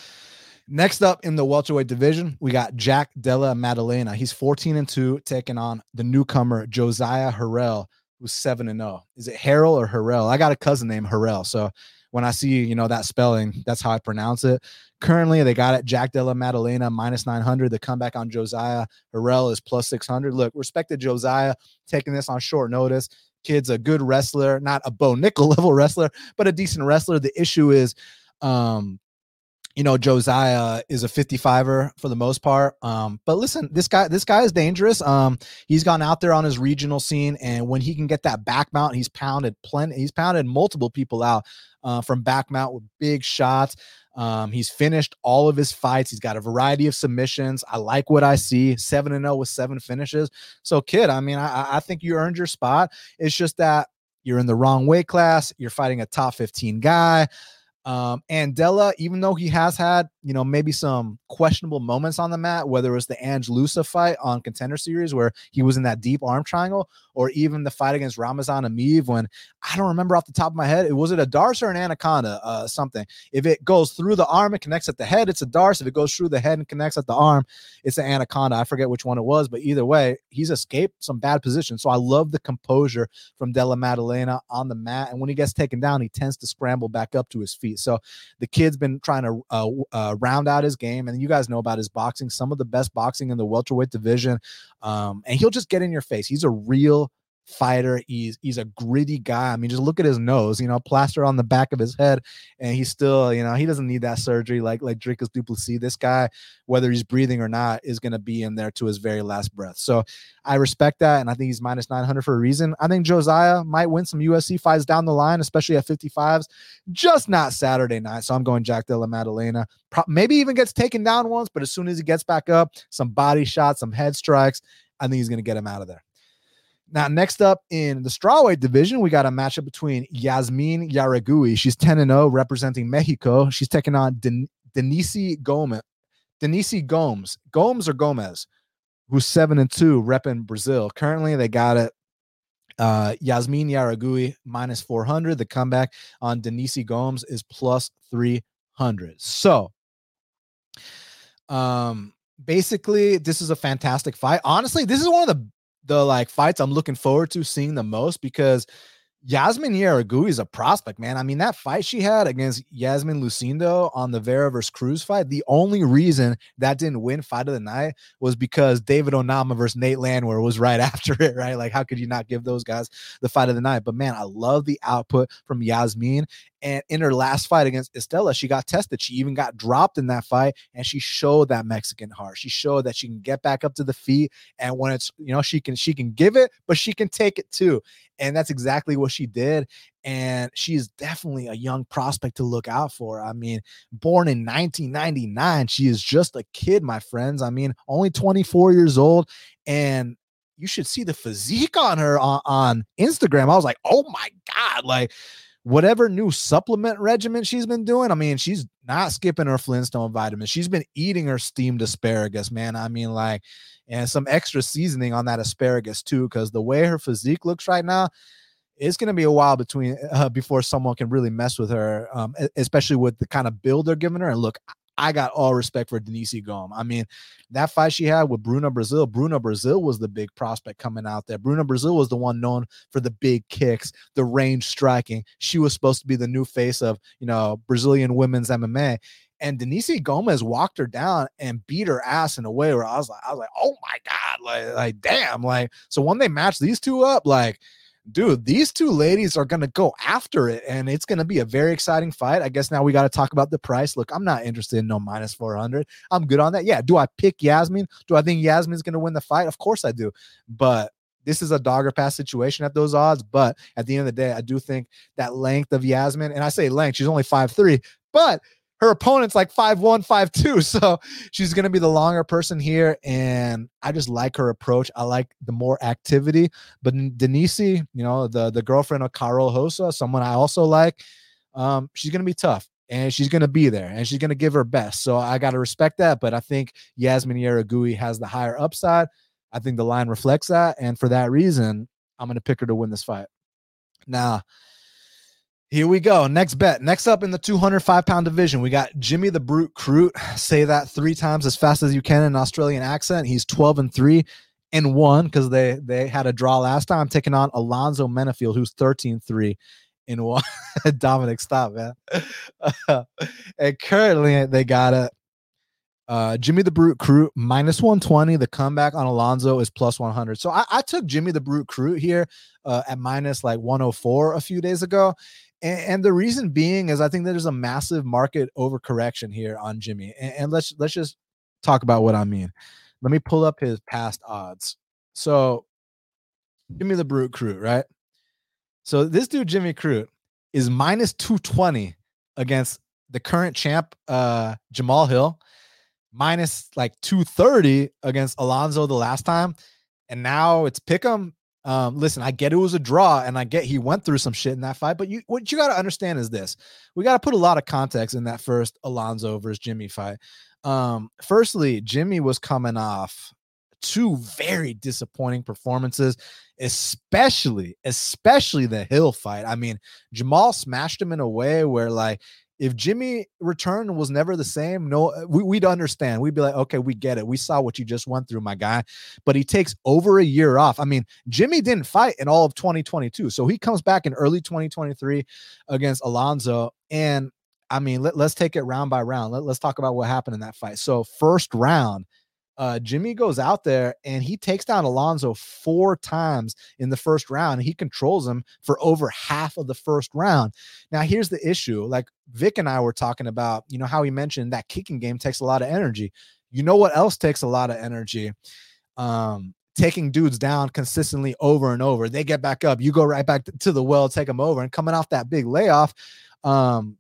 A: next up in the welterweight division, we got Jack Della Maddalena. He's 14 and 2, taking on the newcomer Josiah Harrell, who's 7 and 0. Is it Harrell or Harrell? I got a cousin named Harrell. So when I see, you know, that spelling, that's how I pronounce it. Currently, they got it Jack Della Maddalena minus 900. The comeback on Josiah Harrell is plus 600. Look, respected Josiah taking this on short notice kid's a good wrestler, not a Bo Nickal level wrestler, but a decent wrestler. The issue is, um, you know, Josiah is a 55er for the most part. Um, but listen, this guy, this guy is dangerous. Um, he's gone out there on his regional scene, and when he can get that back mount, he's pounded plenty. He's pounded multiple people out uh, from back mount with big shots. Um, he's finished all of his fights. He's got a variety of submissions. I like what I see. Seven and zero oh with seven finishes. So, kid, I mean, I, I think you earned your spot. It's just that you're in the wrong weight class. You're fighting a top 15 guy. Um, and Della, even though he has had, you know, maybe some questionable moments on the mat, whether it was the Ange Loosa fight on Contender Series where he was in that deep arm triangle, or even the fight against Ramazan Emeev when I don't remember off the top of my head, it was it a Darce or an Anaconda, uh, something. If it goes through the arm and connects at the head, it's a Darce. If it goes through the head and connects at the arm, it's an Anaconda. I forget which one it was, but either way, he's escaped some bad positions. So I love the composure from Della Maddalena on the mat, and when he gets taken down, he tends to scramble back up to his feet. So the kid's been trying to uh, uh, round out his game, and you guys know about his boxing, some of the best boxing in the welterweight division. Um, and he'll just get in your face. He's a real fighter. He's he's a gritty guy. I mean, just look at his nose, you know, plaster on the back of his head, and he's still, you know, he doesn't need that surgery like like Dricus Du Plessis. This guy, whether he's breathing or not, is going to be in there to his very last breath. So I respect that, and I think he's minus nine hundred for a reason. I think Josiah might win some UFC fights down the line, especially at fifty fives, just not Saturday night. So I'm going Jack Della Maddalena. Pro- maybe even gets taken down once, but as soon as he gets back up, some body shots, some head strikes, I think he's going to get him out of there. Now, next up in the strawweight division, we got a matchup between Yasmin Jauregui. She's 10 and 0, representing Mexico. She's taking on Den- Denise Gomez. Denise Gomes. Gomes or Gomez? who's seven and two, repping Brazil. Currently, they got it. Uh, Yasmin Jauregui minus 400. The comeback on Denise Gomes is plus 300. So, um, basically, this is a fantastic fight. Honestly, this is one of the the like fights I'm looking forward to seeing the most because Yasmin Jauregui is a prospect, man. I mean, that fight she had against Yasmin Lucindo on the Vera versus Cruz fight, the only reason that didn't win fight of the night was because David Onama versus Nate Landwehr was right after it, right? Like, how could you not give those guys the fight of the night? But man, I love the output from Yasmin. And in her last fight against Estela, she got tested. She even got dropped in that fight, and she showed that Mexican heart. She showed that she can get back up to the feet, and when it's you know she can she can give it, but she can take it too. And that's exactly what she did. And she is definitely a young prospect to look out for. I mean, born in 1999, she is just a kid, my friends. I mean, only 24 years old, and you should see the physique on her on, on Instagram. I was like, oh my god, like whatever new supplement regimen she's been doing, I mean, she's not skipping her Flintstone vitamins. She's been eating her steamed asparagus, man. I mean, like, and some extra seasoning on that asparagus too, because the way her physique looks right now, it's going to be a while between uh, before someone can really mess with her, um, especially with the kind of build they're giving her. And look, I got all respect for Denise Gomes. I mean, that fight she had with Bruna Brasil, Bruna Brasil was the big prospect coming out there. Bruna Brasil was the one known for the big kicks, the range striking. She was supposed to be the new face of, you know, Brazilian women's MMA. And Denise Gomes walked her down and beat her ass in a way where I was like, I was like, oh my God, like, like damn. Like, so when they match these two up, like dude, these two ladies are going to go after it and it's going to be a very exciting fight. I guess now we got to talk about the price. Look, I'm not interested in no minus 400. I'm good on that. Yeah. Do I pick Yasmin? Do I think Yasmin's going to win the fight? Of course I do. But this is a dogger pass situation at those odds. But at the end of the day, I do think that length of Yasmin, and I say length, she's only five three, but her opponent's like five one, five two. So she's going to be the longer person here. And I just like her approach. I like the more activity. But Denise, you know, the, the girlfriend of Karol Rosa, someone I also like, um, she's going to be tough and she's going to be there and she's going to give her best. So I got to respect that. But I think Yasmin Jauregui has the higher upside. I think the line reflects that. And for that reason, I'm going to pick her to win this fight. Now, here we go. Next bet. Next up in the 205 pound division, we got Jimmy the Brute Crute. Say that three times as fast as you can in an Australian accent. He's 12 and three and one because they they had a draw last time, taking on Alonzo Menifield, who's 13 3 and one. Dominic, stop, man. and currently they got it. Uh, Jimmy the Brute Crute minus 120. The comeback on Alonzo is plus 100. So I, I took Jimmy the Brute Crute here uh, at minus like 104 a few days ago. And, and, the reason being is I think there's a massive market overcorrection here on Jimmy. And, and let's let's just talk about what I mean. Let me pull up his past odds. So Jimmy the Brute Crute, right? So this dude, Jimmy Crute, is minus 220 against the current champ, uh, Jamal Hill, minus like 230 against Alonzo the last time. And now it's pick 'em um, listen, I get it was a draw, and I get he went through some shit in that fight. But you, what you got to understand is this: we got to put a lot of context in that first Alonzo versus Jimmy fight. Um, firstly, Jimmy was coming off two very disappointing performances, especially, especially the Hill fight. I mean, Jamal smashed him in a way where like if Jimmy returned was never the same, no, uh, we, would understand. We'd be like, okay, we get it. We saw what you just went through, my guy. But he takes over a year off. I mean, Jimmy didn't fight in all of 2022. So he comes back in early 2023 against Alonzo. And I mean, let, us take it round by round. Let, let's talk about what happened in that fight. So, first round, uh, Jimmy goes out there and he takes down Alonzo four times in the first round. He controls him for over half of the first round. Now, here's the issue like Vick and I were talking about, you know, how he mentioned that kicking game takes a lot of energy. You know what else takes a lot of energy? Um, taking dudes down consistently over and over. They get back up. You go right back to the well, take them over, and coming off that big layoff. Um,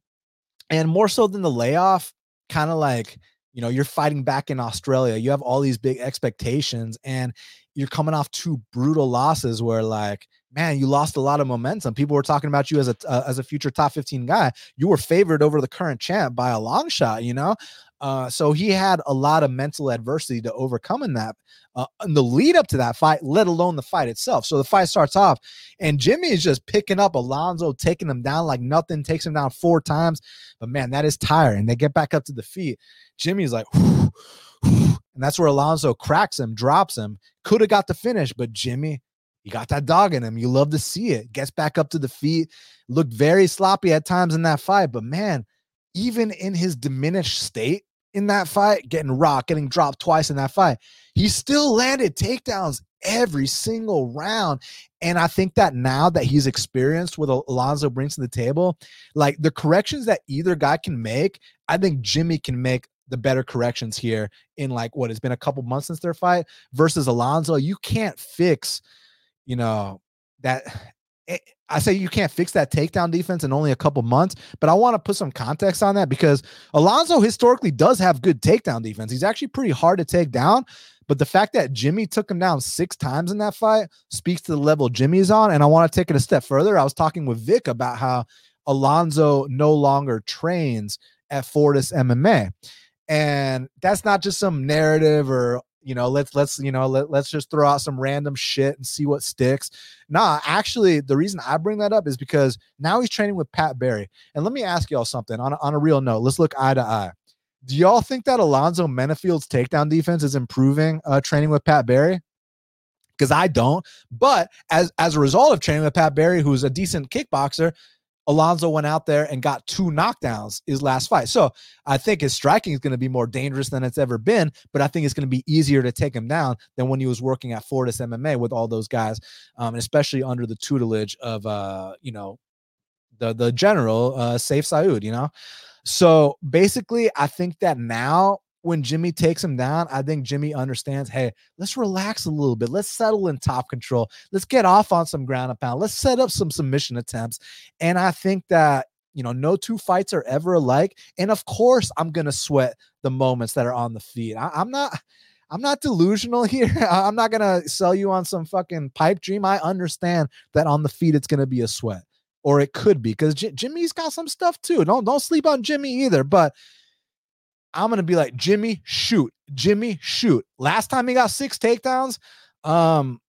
A: and more so than the layoff, kind of like you know you're fighting back in australia you have all these big expectations and you're coming off two brutal losses where like man, you lost a lot of momentum. People were talking about you as a uh, as a future top 15 guy. You were favored over the current champ by a long shot, you know? Uh, so he had a lot of mental adversity to overcome in that uh, in the lead up to that fight, let alone the fight itself. So the fight starts off, and Jimmy is just picking up Alonzo, taking him down like nothing, takes him down four times. But man, that is tiring. They get back up to the feet. Jimmy's like, whew, whew, and that's where Alonzo cracks him, drops him. Could have got the finish, but Jimmy you got that dog in him. You love to see it. Gets back up to the feet. Looked very sloppy at times in that fight, but man, even in his diminished state in that fight, getting rocked, getting dropped twice in that fight, he still landed takedowns every single round. And I think that now that he's experienced what Alonzo brings to the table, like the corrections that either guy can make, I think Jimmy can make the better corrections here in like what has been a couple months since their fight versus Alonzo. You can't fix you know, that Eh, I say you can't fix that takedown defense in only a couple months, but I want to put some context on that because Alonzo historically does have good takedown defense. He's actually pretty hard to take down, but the fact that Jimmy took him down six times in that fight speaks to the level Jimmy's on. And I want to take it a step further. I was talking with Vick about how Alonzo no longer trains at Fortis MMA. And that's not just some narrative or you know let's let's you know let, let's just throw out some random shit and see what sticks. Nah actually the reason i bring that up is because now he's training with pat barry. And let me ask y'all something on a, on a real note. Let's look eye to eye. Do y'all think that alonzo menifield's takedown defense is improving uh training with pat barry? Because i don't. But as as a result of training with pat barry who's a decent kickboxer Alonzo went out there and got two knockdowns his last fight. So I think his striking is going to be more dangerous than it's ever been, but I think it's going to be easier to take him down than when he was working at Fortis MMA with all those guys, um, and especially under the tutelage of uh, you know, the the general uh Sayif Saud, you know. So basically, I think that now when Jimmy takes him down, I think Jimmy understands, hey, let's relax a little bit. Let's settle in top control. Let's get off on some ground and pound. Let's set up some submission attempts. And I think that, you know, no two fights are ever alike. And of course, I'm going to sweat the moments that are on the feet. I, I'm not. I'm not delusional here. I'm not gonna sell you on some fucking pipe dream. I understand that on the feet it's gonna be a sweat, or it could be because J- Jimmy's got some stuff too. Don't don't sleep on Jimmy either. But I'm gonna be like Jimmy, shoot, Jimmy, shoot. Last time he got six takedowns, um,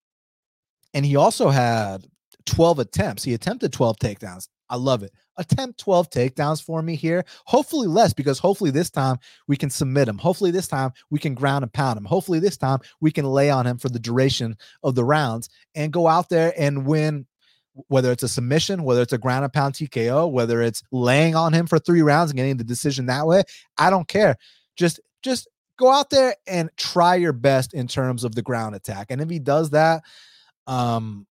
A: and he also had 12 attempts. He attempted 12 takedowns. I love it. Attempt 12 takedowns for me here. Hopefully less, because hopefully this time we can submit him. Hopefully this time we can ground and pound him. Hopefully this time we can lay on him for the duration of the rounds and go out there and win whether it's a submission, whether it's a ground and pound TKO, whether it's laying on him for three rounds and getting the decision that way, I don't care. Just just go out there and try your best in terms of the ground attack. And if he does that, um,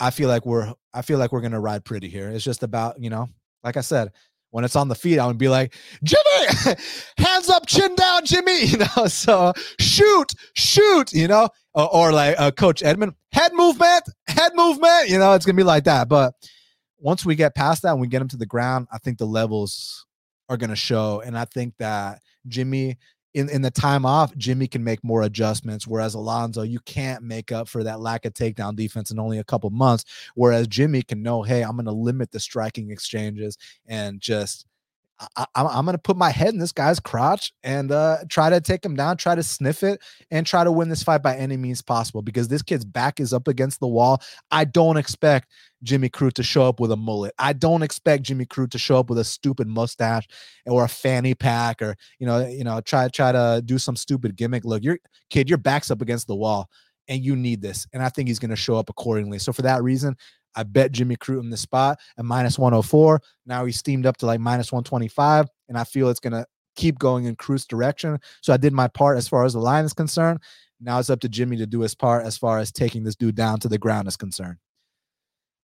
A: I feel like we're I feel like we're gonna ride pretty here. It's just about, you know, like I said, when it's on the feet, I would be like, Jimmy, hands up, chin down, Jimmy. You know, so shoot, shoot, you know, or, or like uh, Coach Edmond, head movement, head movement. You know, it's gonna be like that. But once we get past that and we get him to the ground, I think the levels are gonna show. And I think that Jimmy in, in the time off, Jimmy can make more adjustments. Whereas Alonzo, you can't make up for that lack of takedown defense in only a couple months. Whereas Jimmy can know, hey, I'm going to limit the striking exchanges and just I, am going to put my head in this guy's crotch and uh, try to take him down, try to sniff it, and try to win this fight by any means possible because this kid's back is up against the wall. I don't expect Jimmy Crute to show up with a mullet. I don't expect Jimmy Crute to show up with a stupid mustache or a fanny pack or you know, you know, try try to do some stupid gimmick. Look, your kid, your back's up against the wall and you need this. And I think he's going to show up accordingly. So for that reason, I bet Jimmy Crute in the spot at minus 104. Now he's steamed up to like minus 125, and I feel it's gonna keep going in Crute's direction. So I did my part as far as the line is concerned. Now it's up to Jimmy to do his part as far as taking this dude down to the ground is concerned.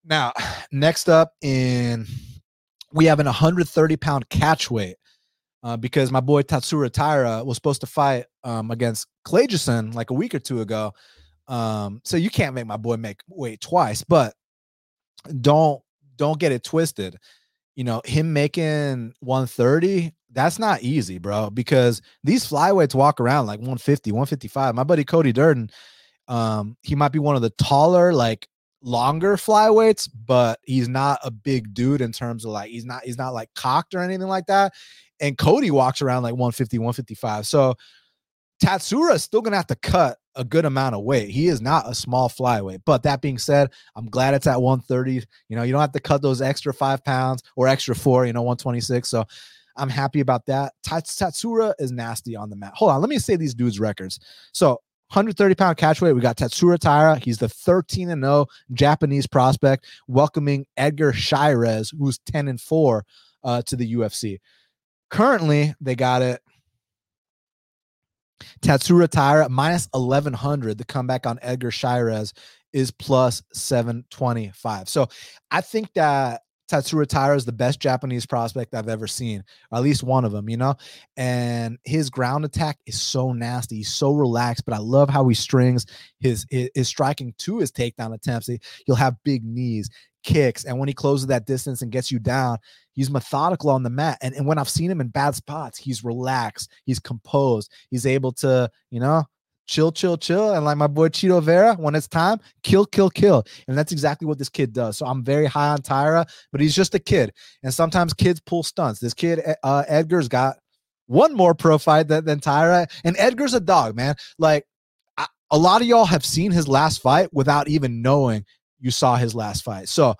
A: Now, next up in we have an 130 pound catch weight. Uh, because my boy Tatsuro Taira was supposed to fight um, against Jason like a week or two ago. Um, so you can't make my boy make weight twice, but don't don't get it twisted. You know, him making 130, that's not easy, bro, because these flyweights walk around like 150, 155. My buddy Cody Durden, Um, he might be one of the taller, like longer flyweights, but he's not a big dude in terms of like he's not he's not like cocked or anything like that. And Cody walks around like 150, 155. So Tatsuro is still gonna have to cut a good amount of weight. He is not a small flyweight. But that being said, I'm glad it's at 130. You know, you don't have to cut those extra five pounds or extra four, you know, 126. So I'm happy about that. Tatsuro is nasty on the mat. Hold on, let me say these dudes' records. So 130 pound catch weight. We got Tatsuro Taira. He's the 13 and 0 Japanese prospect, welcoming Edgar Chairez, who's 10 and 4 uh, to the UFC. Currently, they got it. Tatsuro Taira minus 1100. The comeback on Edgar Chairez is plus 725. So I think that Tatsuro Taira is the best Japanese prospect I've ever seen, or at least one of them, you know. And his ground attack is so nasty. He's so relaxed, but I love how he strings his his, his striking to his takedown attempts. He'll have big knees, kicks, and when he closes that distance and gets you down, he's methodical on the mat. And, and when I've seen him in bad spots, he's relaxed, he's composed, he's able to, you know, chill, chill, chill. And like my boy Chito Vera, when it's time, kill, kill, kill. And that's exactly what this kid does. So I'm very high on Taira, but he's just a kid. And sometimes kids pull stunts. This kid, uh, Edgar's got one more pro fight than, than Taira. And Edgar's a dog, man. Like a lot of y'all have seen his last fight without even knowing you saw his last fight. So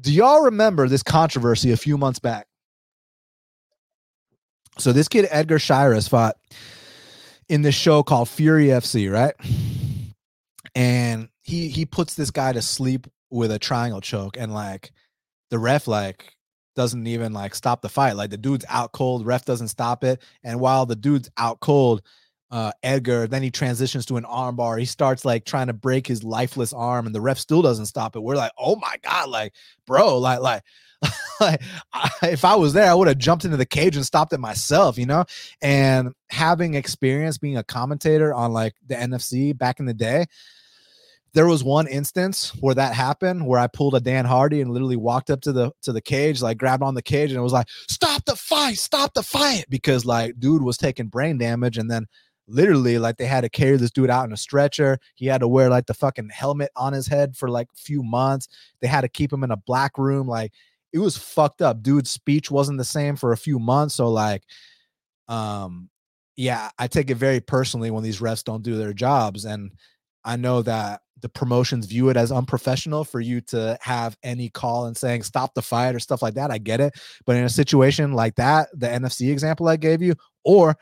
A: do y'all remember this controversy a few months back? So this kid Edgar Chairez fought in this show called Fury FC, right? And he he puts this guy to sleep with a triangle choke, and like the ref like doesn't even like stop the fight. Like the dude's out cold, ref doesn't stop it, and while the dude's out cold, uh, Edgar. Then he transitions to an armbar. He starts like trying to break his lifeless arm, and the ref still doesn't stop it. We're like, oh my god, like bro, like like I, if I was there, I would have jumped into the cage and stopped it myself, you know? And having experience being a commentator on like the NFC back in the day, there was one instance where that happened where I pulled a Dan Hardy and literally walked up to the to the cage, like grabbed on the cage and it was like, stop the fight, stop the fight. Because like dude was taking brain damage and then literally like they had to carry this dude out in a stretcher. He had to wear like the fucking helmet on his head for like a few months. They had to keep him in a black room. Like it was fucked up. Dude's speech wasn't the same for a few months. So like, um, yeah, I take it very personally when these refs don't do their jobs. And I know that the promotions view it as unprofessional for you to have any call and saying stop the fight or stuff like that. I get it. But in a situation like that, the NFC example I gave you, or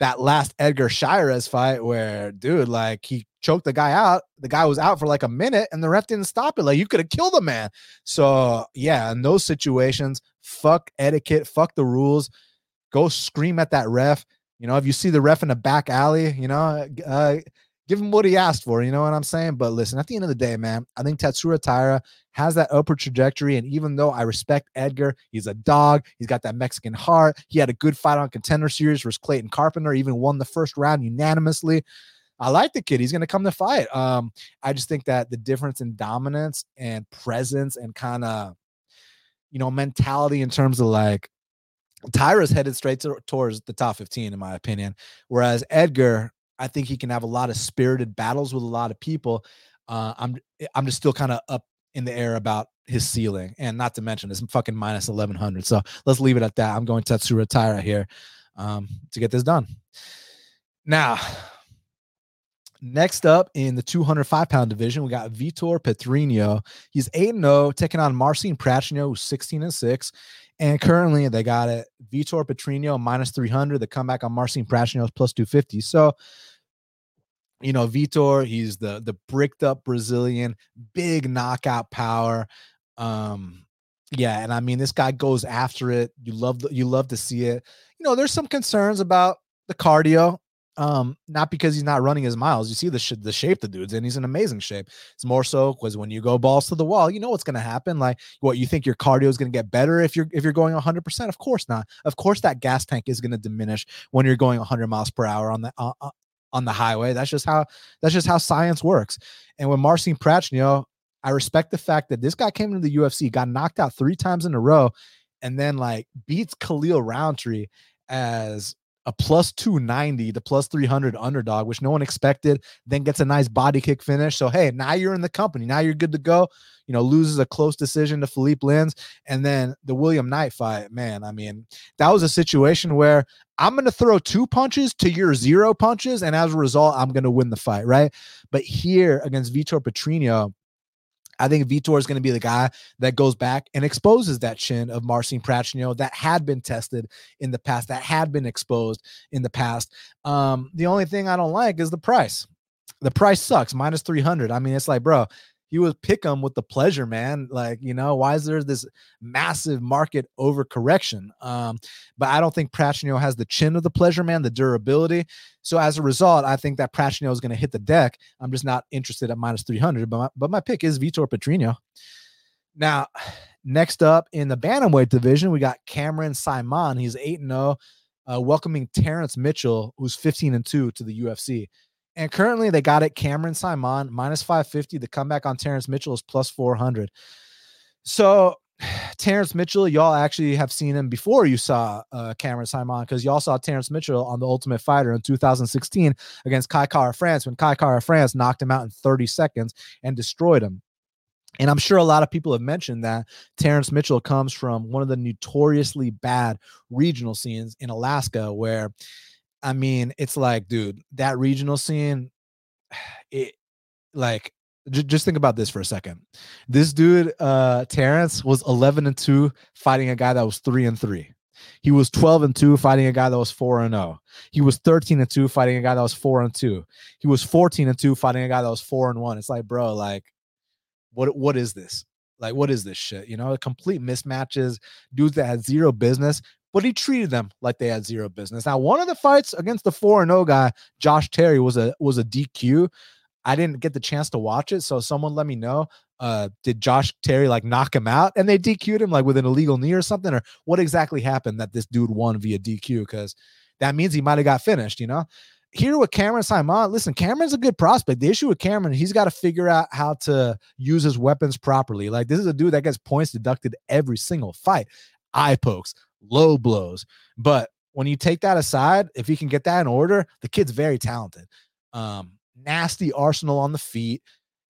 A: that last Edgar Chairez fight where, dude, like he choked the guy out. The guy was out for like a minute and the ref didn't stop it. Like you could have killed the man. So yeah, in those situations, fuck etiquette, fuck the rules. Go scream at that ref. You know, if you see the ref in a back alley, you know, uh, give him what he asked for. You know what I'm saying? But listen, at the end of the day, man, I think Tatsuro Taira has that upward trajectory. And even though I respect Edgar, he's a dog. He's got that Mexican heart. He had a good fight on Contender Series versus Clayton Carpenter. Even won the first round unanimously. I like the kid. He's going to come to fight. Um, I just think that the difference in dominance and presence and kind of, you know, mentality in terms of like Taira's headed straight to, towards the top 15, in my opinion. Whereas Edgar, I think he can have a lot of spirited battles with a lot of people. Uh, I'm I'm just still kind of up in the air about his ceiling, and not to mention it's fucking minus 1100. So let's leave it at that. I'm going Tatsuro Taira here um, to get this done. Now, Next up in the 205 pound division, we got Vitor Petrino. He's 8 0, taking on Marcin Prachnio, who's 16 and 6. And currently they got it Vitor Petrino minus 300. The comeback on Marcin Prachnio is plus 250. So, you know, Vitor, he's the the bricked up Brazilian, big knockout power. Um, yeah, and I mean this guy goes after it. You love you love to see it. You know, there's some concerns about the cardio. Um, not because he's not running his miles. You see the sh- the shape the dude's in. He's in amazing shape. It's more so because when you go balls to the wall, you know what's going to happen. Like, what you think your cardio is going to get better if you're if you're going 100. percent Of course not. Of course that gas tank is going to diminish when you're going 100 miles per hour on the uh, uh, on the highway. That's just how that's just how science works. And when Marcin Prachnio, I respect the fact that this guy came into the UFC, got knocked out three times in a row, and then like beats Khalil Rountree as a a plus 290 to plus 300 underdog, which no one expected, then gets a nice body kick finish. So, hey, now you're in the company. Now you're good to go. You know, loses a close decision to Philippe Lins. And then the William Knight fight, man, I mean, that was a situation where I'm going to throw two punches to your zero punches. And as a result, I'm going to win the fight, right? But here against Vitor Petrino, I think Vitor is going to be the guy that goes back and exposes that chin of Marcin Prachnio that had been tested in the past, that had been exposed in the past. Um, the only thing I don't like is the price. The price sucks, minus 300. I mean, it's like, bro, he would pick them with the pleasure, man. Like, you know, why is there this massive market overcorrection? Um, but I don't think Prachnio has the chin of the pleasure, man, the durability. So as a result, I think that Prachnio is going to hit the deck. I'm just not interested at minus 300, but my, but my pick is Vitor Petrino. Now, next up in the bantamweight division, we got Cameron Saaiman. He's 8 0, uh, welcoming Terrence Mitchell, who's 15 and 2 to the UFC. And currently they got it Cameron Saaiman minus 550. The comeback on Terrence Mitchell is plus 400. So Terrence Mitchell, y'all actually have seen him before you saw uh, Cameron Saaiman because y'all saw Terrence Mitchell on the Ultimate Fighter in 2016 against Kai Kara-France when Kai Kara-France knocked him out in 30 seconds and destroyed him. And I'm sure a lot of people have mentioned that Terrence Mitchell comes from one of the notoriously bad regional scenes in Alaska where I mean, it's like, dude, that regional scene, it like j- just think about this for a second. This dude, uh, Terrence, was 11 and 2 fighting a guy that was 3 and 3. He was 12 and 2 fighting a guy that was 4 and 0. He was 13 and 2 fighting a guy that was 4 and 2. He was 14 and 2 fighting a guy that was 4 and 1. It's like, bro, like what what is this? Like what is this shit? You know, complete mismatches, dudes that had zero business but he treated them like they had zero business. Now, one of the fights against the 4 0 guy, Josh Terry, was a was a DQ. I didn't get the chance to watch it, so someone let me know. Uh, did Josh Terry like knock him out and they DQ'd him like with an illegal knee or something, or what exactly happened that this dude won via DQ? Because that means he might have got finished, you know. Here with Cameron Saaiman, listen, Cameron's a good prospect. The issue with Cameron, he's got to figure out how to use his weapons properly. Like this is a dude that gets points deducted every single fight. Eye pokes, low blows. But when you take that aside, if he can get that in order, the kid's very talented. Um, nasty arsenal on the feet.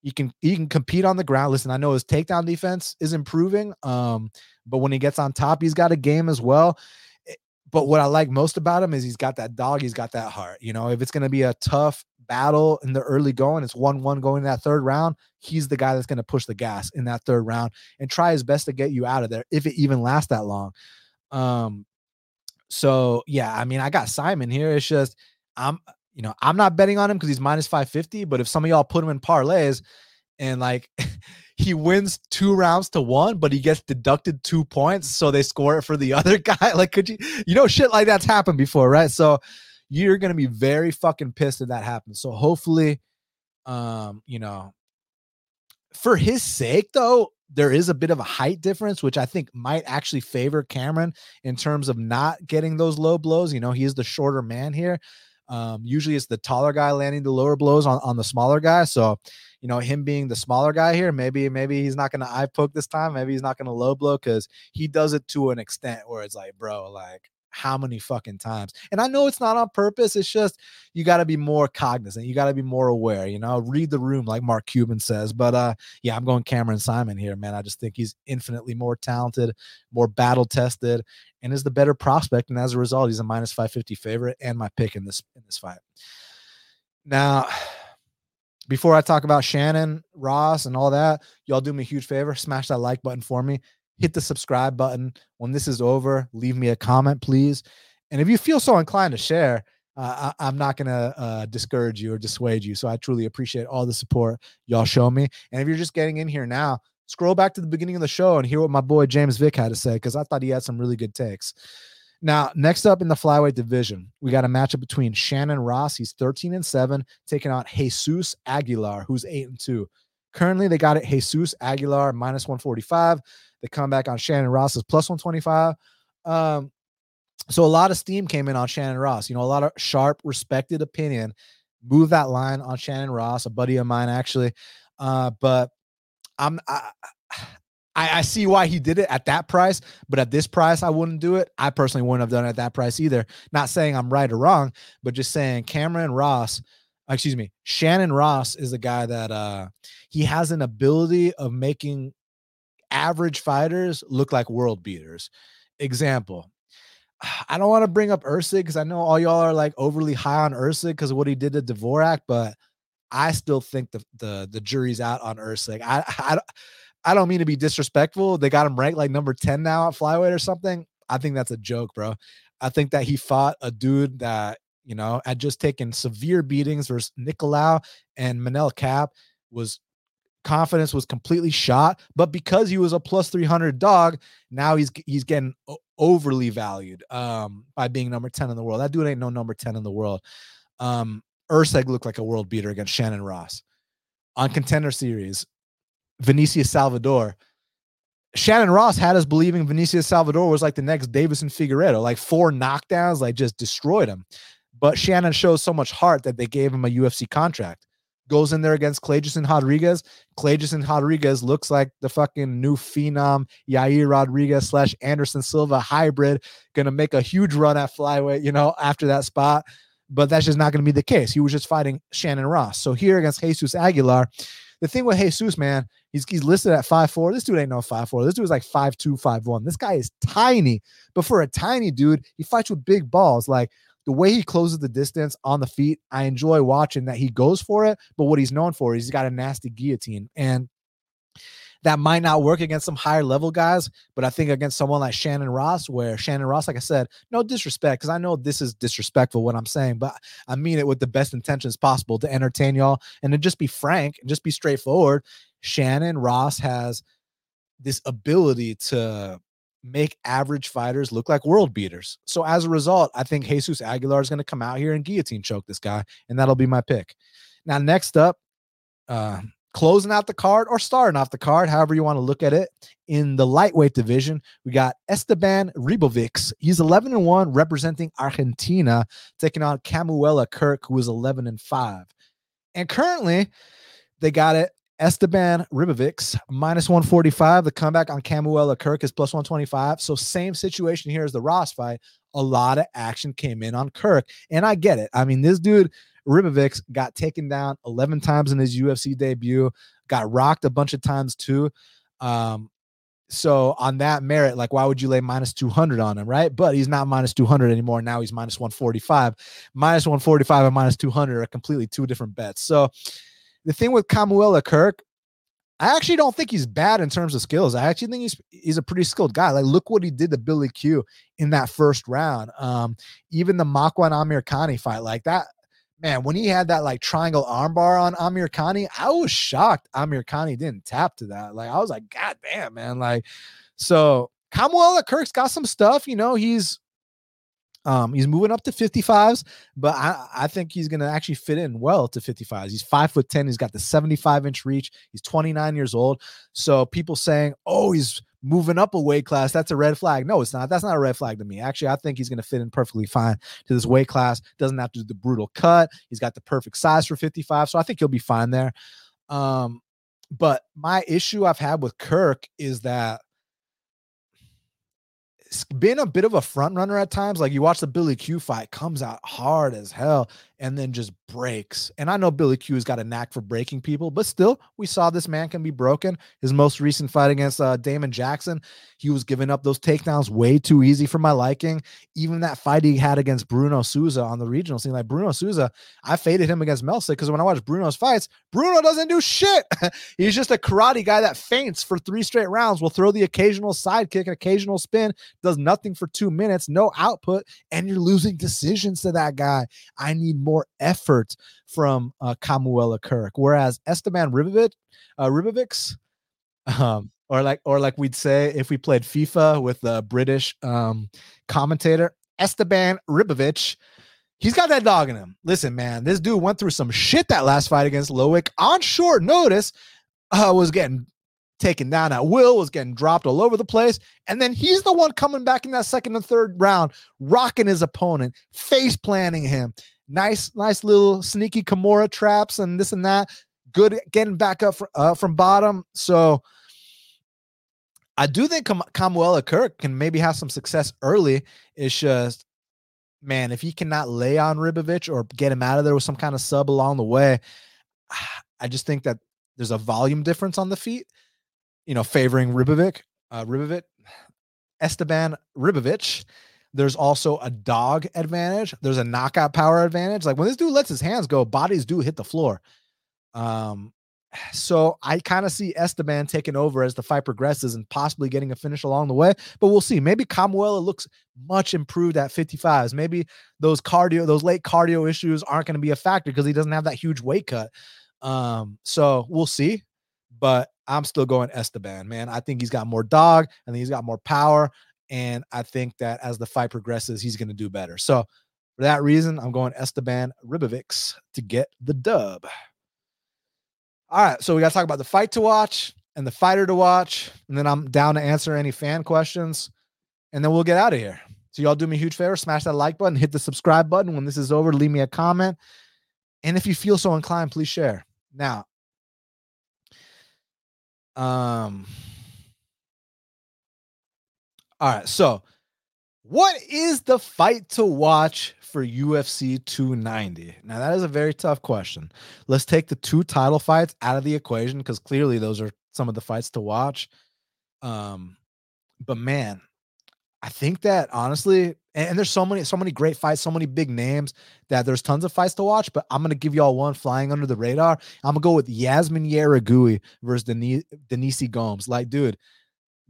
A: He can he can compete on the ground. Listen, I know his takedown defense is improving. Um, but when he gets on top, he's got a game as well. Eh, but what I like most about him is he's got that dog, he's got that heart. You know, if it's gonna be a tough battle in the early going, it's one-one going in that third round. He's the guy that's gonna push the gas in that third round and try his best to get you out of there if it even lasts that long. Um, so yeah, I mean, I got Saaiman here. It's just I'm, you know, I'm not betting on him because he's minus 550. But if some of y'all put him in parlays and like he wins two rounds to one, but he gets deducted two points, so they score it for the other guy. Like, could you, you know, shit like that's happened before, right? So you're gonna be very fucking pissed if that happens. So hopefully, um, you know, for his sake though, there is a bit of a height difference, which I think might actually favor Cameron in terms of not getting those low blows. You know, he is the shorter man here. Um, usually it's the taller guy landing the lower blows on, on the smaller guy. So, you know, him being the smaller guy here, maybe, maybe he's not going to eye poke this time. Maybe he's not going to low blow because he does it to an extent where it's like, bro, like how many fucking times. And I know it's not on purpose. It's just you got to be more cognizant. You got to be more aware, you know, read the room like Mark Cuban says. But uh yeah, I'm going Cameron Saaiman here, man. I just think he's infinitely more talented, more battle tested, and is the better prospect. And as a result, he's a minus 550 favorite and my pick in this in this fight. Now, before I talk about Shannon, Ross, and all that, y'all do me a huge favor. Smash that like button for me hit the subscribe button. When this is over, leave me a comment, please. And if you feel so inclined to share, uh, I, am not going to uh, discourage you or dissuade you. So I truly appreciate all the support y'all show me. And if you're just getting in here now, scroll back to the beginning of the show and hear what my boy James Vick had to say because I thought he had some really good takes. Now, next up in the flyweight division, we got a matchup between Shannon Ross. He's 13 and 7, taking out Jesus Aguilar, who's 8 and 2. Currently, they got it Jesus Aguilar minus 145. The comeback on Shannon Ross is plus 125. Um, so a lot of steam came in on Shannon Ross. You know, a lot of sharp, respected opinion. Move that line on Shannon Ross, a buddy of mine actually. Uh, but I'm I, I, I, see why he did it at that price, but at this price, I wouldn't do it. I personally wouldn't have done it at that price either. Not saying I'm right or wrong, but just saying Cameron Ross, excuse me, Shannon Ross is a guy that uh he has an ability of making average fighters look like world beaters. Example. I don't want to bring up Erceg because I know all y'all are like overly high on Erceg because of what he did to Dvorak, but I still think the the the jury's out on Erceg. I, I I don't mean to be disrespectful. They got him ranked like number 10 now at flyweight or something. I think that's a joke, bro. I think that he fought a dude that, you know, had just taken severe beatings versus Nicolau and Manel Kape was confidence was completely shot, but because he was a plus 300 dog, now he's he's getting overly valued um by being number 10 in the world. That dude ain't no number 10 in the world. Um Erceg looked like a world beater against Shannon Ross. On contender series, Vinicius Salvador. Shannon Ross had us believing Vinicius Salvador was like the next Deiveson Figueiredo, like four knockdowns, like just destroyed him. But Shannon shows so much heart that they gave him a UFC contract. Goes in there against Kleydson Rodrigues. Kleydson Rodrigues looks like the fucking new phenom Yair Rodriguez slash Anderson Silva hybrid. Gonna make a huge run at flyweight, you know, after that spot. But that's just not gonna be the case. He was just fighting Shannon Ross. So here against Jesus Aguilar, the thing with Jesus, man, he's he's listed at five four. This dude ain't no five four. This dude is like five two, five one. This guy is tiny, but for a tiny dude, he fights with big balls. Like the way he closes the distance on the feet, I enjoy watching that he goes for it. But what he's known for is he's got a nasty guillotine, and that might not work against some higher level guys, but I think against someone like Shannon Ross, where Shannon Ross, like I said, no disrespect, because I know this is disrespectful what I'm saying, but I mean it with the best intentions possible to entertain y'all and to just be frank and just be straightforward. Shannon Ross has this ability to make average fighters look like world beaters. So as a result, I think Jesus Aguilar is going to come out here and guillotine choke this guy, and that'll be my pick. Now, next up, uh, closing out the card or starting off the card, however you want to look at it. In the lightweight division, we got Esteban Ribovics. He's 11 and 1, representing Argentina, taking on Kamuela Kirk, who is 11 and 5. And currently, they got it. Esteban Ribovics minus 145. The comeback on Kamuela Kirk is plus 125. So, same situation here as the Ross fight. A lot of action came in on Kirk. And I get it. I mean, this dude Ribovics got taken down 11 times in his UFC debut, got rocked a bunch of times too. Um, so on that merit, like why would you lay minus 200 on him, right? But he's not minus 200 anymore. Now he's minus 145. Minus 145 and minus 200 are completely two different bets. So the thing with Kamuela Kirk, I actually don't think he's bad in terms of skills. I actually think he's he's a pretty skilled guy. Like look what he did to Billy Q in that first round. Um, even the Makwan Amirkhani fight, like that man, when he had that like triangle armbar on Amirkhani, I was shocked Amirkhani didn't tap to that. Like I was like, God damn, man. Like, so Kamuela Kirk's got some stuff, you know, he's um he's moving up to 55s, but I, I think he's gonna actually fit in well to 55s. He's five foot 10, he's got the 75 inch reach, he's 29 years old. So people saying, oh, he's moving up a weight class, that's a red flag. No, it's not. That's not a red flag to me. Actually, I think he's going to fit in perfectly fine to this weight class. Doesn't have to do the brutal cut. He's got the perfect size for 55. So I think he'll be fine there. Um, but my issue I've had with Kirk is that been a bit of a front runner at times. Like you watch the Billy Q fight, comes out hard as hell and then just breaks. And I know Billy Q has got a knack for breaking people, but still, we saw this man can be broken. His most recent fight against uh, Damon Jackson, he was giving up those takedowns way too easy for my liking. Even that fight he had against Bruno Souza on the regional scene, like Bruno Souza, I faded him against Melsik because when I watch Bruno's fights, Bruno doesn't do shit. He's just a karate guy that feints for three straight rounds, will throw the occasional side kick, occasional spin, does nothing for two minutes, no output, and you're losing decisions to that guy. I need more more effort from uh, Kamuela Kirk, whereas Esteban Ribovic, uh, Ribovics, um, or like or like we'd say if we played FIFA with the British um, commentator Esteban Ribovic. He's got that dog in him. Listen, man, this dude went through some shit that last fight against Loic on short notice. Uh, was getting taken down at will, was getting dropped all over the place. And then he's the one coming back in that second and third round, rocking his opponent, face planting him, nice, nice little sneaky Kimura traps and this and that. Good getting back up uh, from bottom. So I do think Kam- Kamuela Kirk can maybe have some success early. It's just, man, if he cannot lay on Ribovich or get him out of there with some kind of sub along the way, I just think that there's a volume difference on the feet, you know, favoring Ribovic, uh, Ribovich, Esteban Ribovich. There's also a dog advantage. There's a knockout power advantage. Like when this dude lets his hands go, bodies do hit the floor. Um, so I kind of see Esteban taking over as the fight progresses and possibly getting a finish along the way. But we'll see. Maybe Kamuela looks much improved at 55s. Maybe those cardio, those late cardio issues aren't going to be a factor because he doesn't have that huge weight cut. Um, so we'll see. But I'm still going Esteban, man. I think he's got more dog. Think he's got more power. And I think that as the fight progresses, he's going to do better. So for that reason, I'm going Esteban Ribovics to get the dub. All right, so we got to talk about the fight to watch and the fighter to watch, and then I'm down to answer any fan questions, and then we'll get out of here. So y'all do me a huge favor, smash that like button, hit the subscribe button. When this is over, leave me a comment, and if you feel so inclined, please share. Now, um, all right, so what is the fight to watch for UFC 290? Now, that is a very tough question. Let's take the two title fights out of the equation because clearly those are some of the fights to watch. Um, but man, I think that honestly, and, there's so many, so many great fights, so many big names that there's tons of fights to watch. But I'm gonna give y'all one flying under the radar. I'm gonna go with Yasmin Jauregui versus Denise Denise Gomes. Like, dude,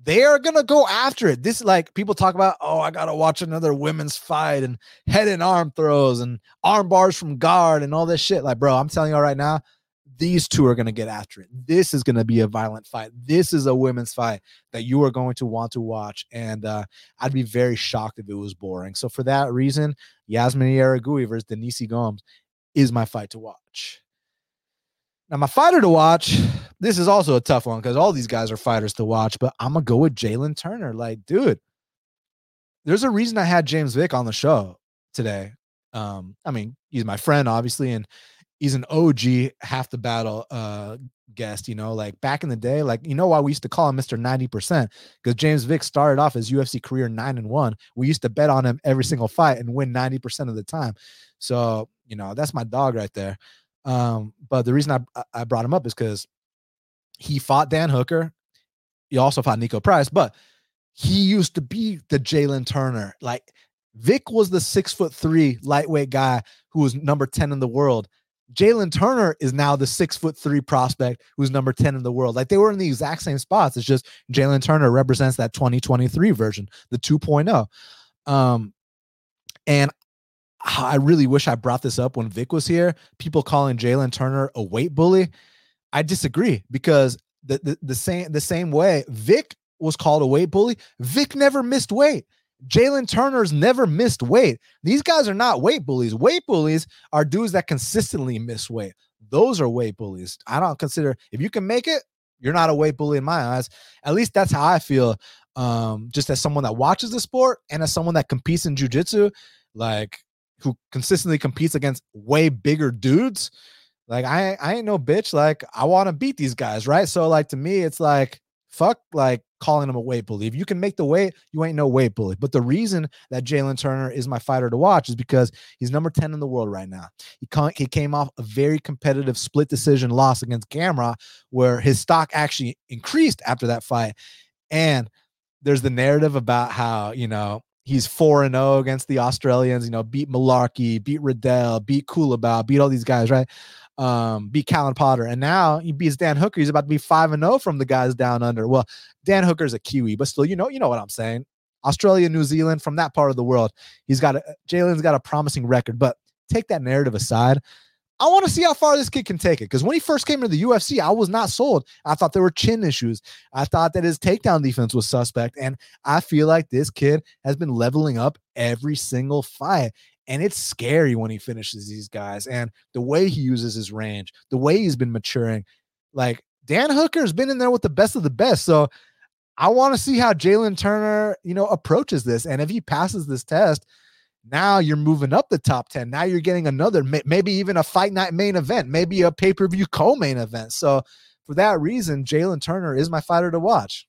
A: they are gonna go after it. This is like people talk about, oh, I gotta watch another women's fight and head and arm throws and arm bars from guard and all this shit. Like, bro, I'm telling you all right now, these two are gonna get after it. This is gonna be a violent fight. This is a women's fight that you are going to want to watch. And uh, I'd be very shocked if it was boring. So for that reason, Yasmin Jauregui versus Denise Gomes is my fight to watch. Now, my fighter to watch, this is also a tough one because all these guys are fighters to watch, but I'm going to go with Jalin Turner. Like, dude, there's a reason I had James Vick on the show today. Um, I mean, he's my friend, obviously, and he's an OG half the battle uh guest, you know, like back in the day, like you know why we used to call him Mr. 90%, because James Vick started off his UFC career nine and one. We used to bet on him every single fight and win 90% of the time. So, you know, that's my dog right there. Um, but the reason I I brought him up is because he fought Dan Hooker. He also fought Niko Price, but he used to be the Jalin Turner. Like Vick was the six foot three lightweight guy who was number 10 in the world. Jalin Turner is now the six foot three prospect who's number 10 in the world. Like they were in the exact same spots. It's just Jalin Turner represents that 2023 version, the 2.0. Um, and I really wish I brought this up when Vick was here. People calling Jalin Turner a weight bully. I disagree because the, the the same the same way Vick was called a weight bully. Vick never missed weight. Jalin Turner's never missed weight. These guys are not weight bullies. Weight bullies are dudes that consistently miss weight. Those are weight bullies. I don't consider if you can make it, you're not a weight bully in my eyes. At least that's how I feel. Um, just as someone that watches the sport and as someone that competes in jujitsu, like who consistently competes against way bigger dudes. Like I I ain't no bitch. Like I want to beat these guys, right? So like to me, it's like fuck like calling him a weight bully. If you can make the weight, you ain't no weight bully. But the reason that Jalin Turner is my fighter to watch is because he's number 10 in the world right now. He, he came off a very competitive split decision loss against Gamrot, where his stock actually increased after that fight. And there's the narrative about how, you know, he's 4 and 0 against the Australians, you know, beat Mullarkey, beat Riddell, beat Culibao, beat all these guys, right? Um, beat Callan Potter. And now he beats Dan Hooker. He's about to be 5 and 0 from the guys down under. Well, Dan Hooker's a Kiwi, but still, you know, you know what I'm saying. Australia, New Zealand, from that part of the world. He's got a Jalin's got a promising record, but take that narrative aside. I want to see how far this kid can take it. Because when he first came to the UFC, I was not sold. I thought there were chin issues. I thought that his takedown defense was suspect. And I feel like this kid has been leveling up every single fight. And it's scary when he finishes these guys. And the way he uses his range, the way he's been maturing. Like Dan Hooker has been in there with the best of the best. So I want to see how Jalin Turner, you know, approaches this. And if he passes this test, now you're moving up the top 10. Now you're getting another, maybe even a fight night main event, maybe a pay per view co main event. So, for that reason, Jalin Turner is my fighter to watch.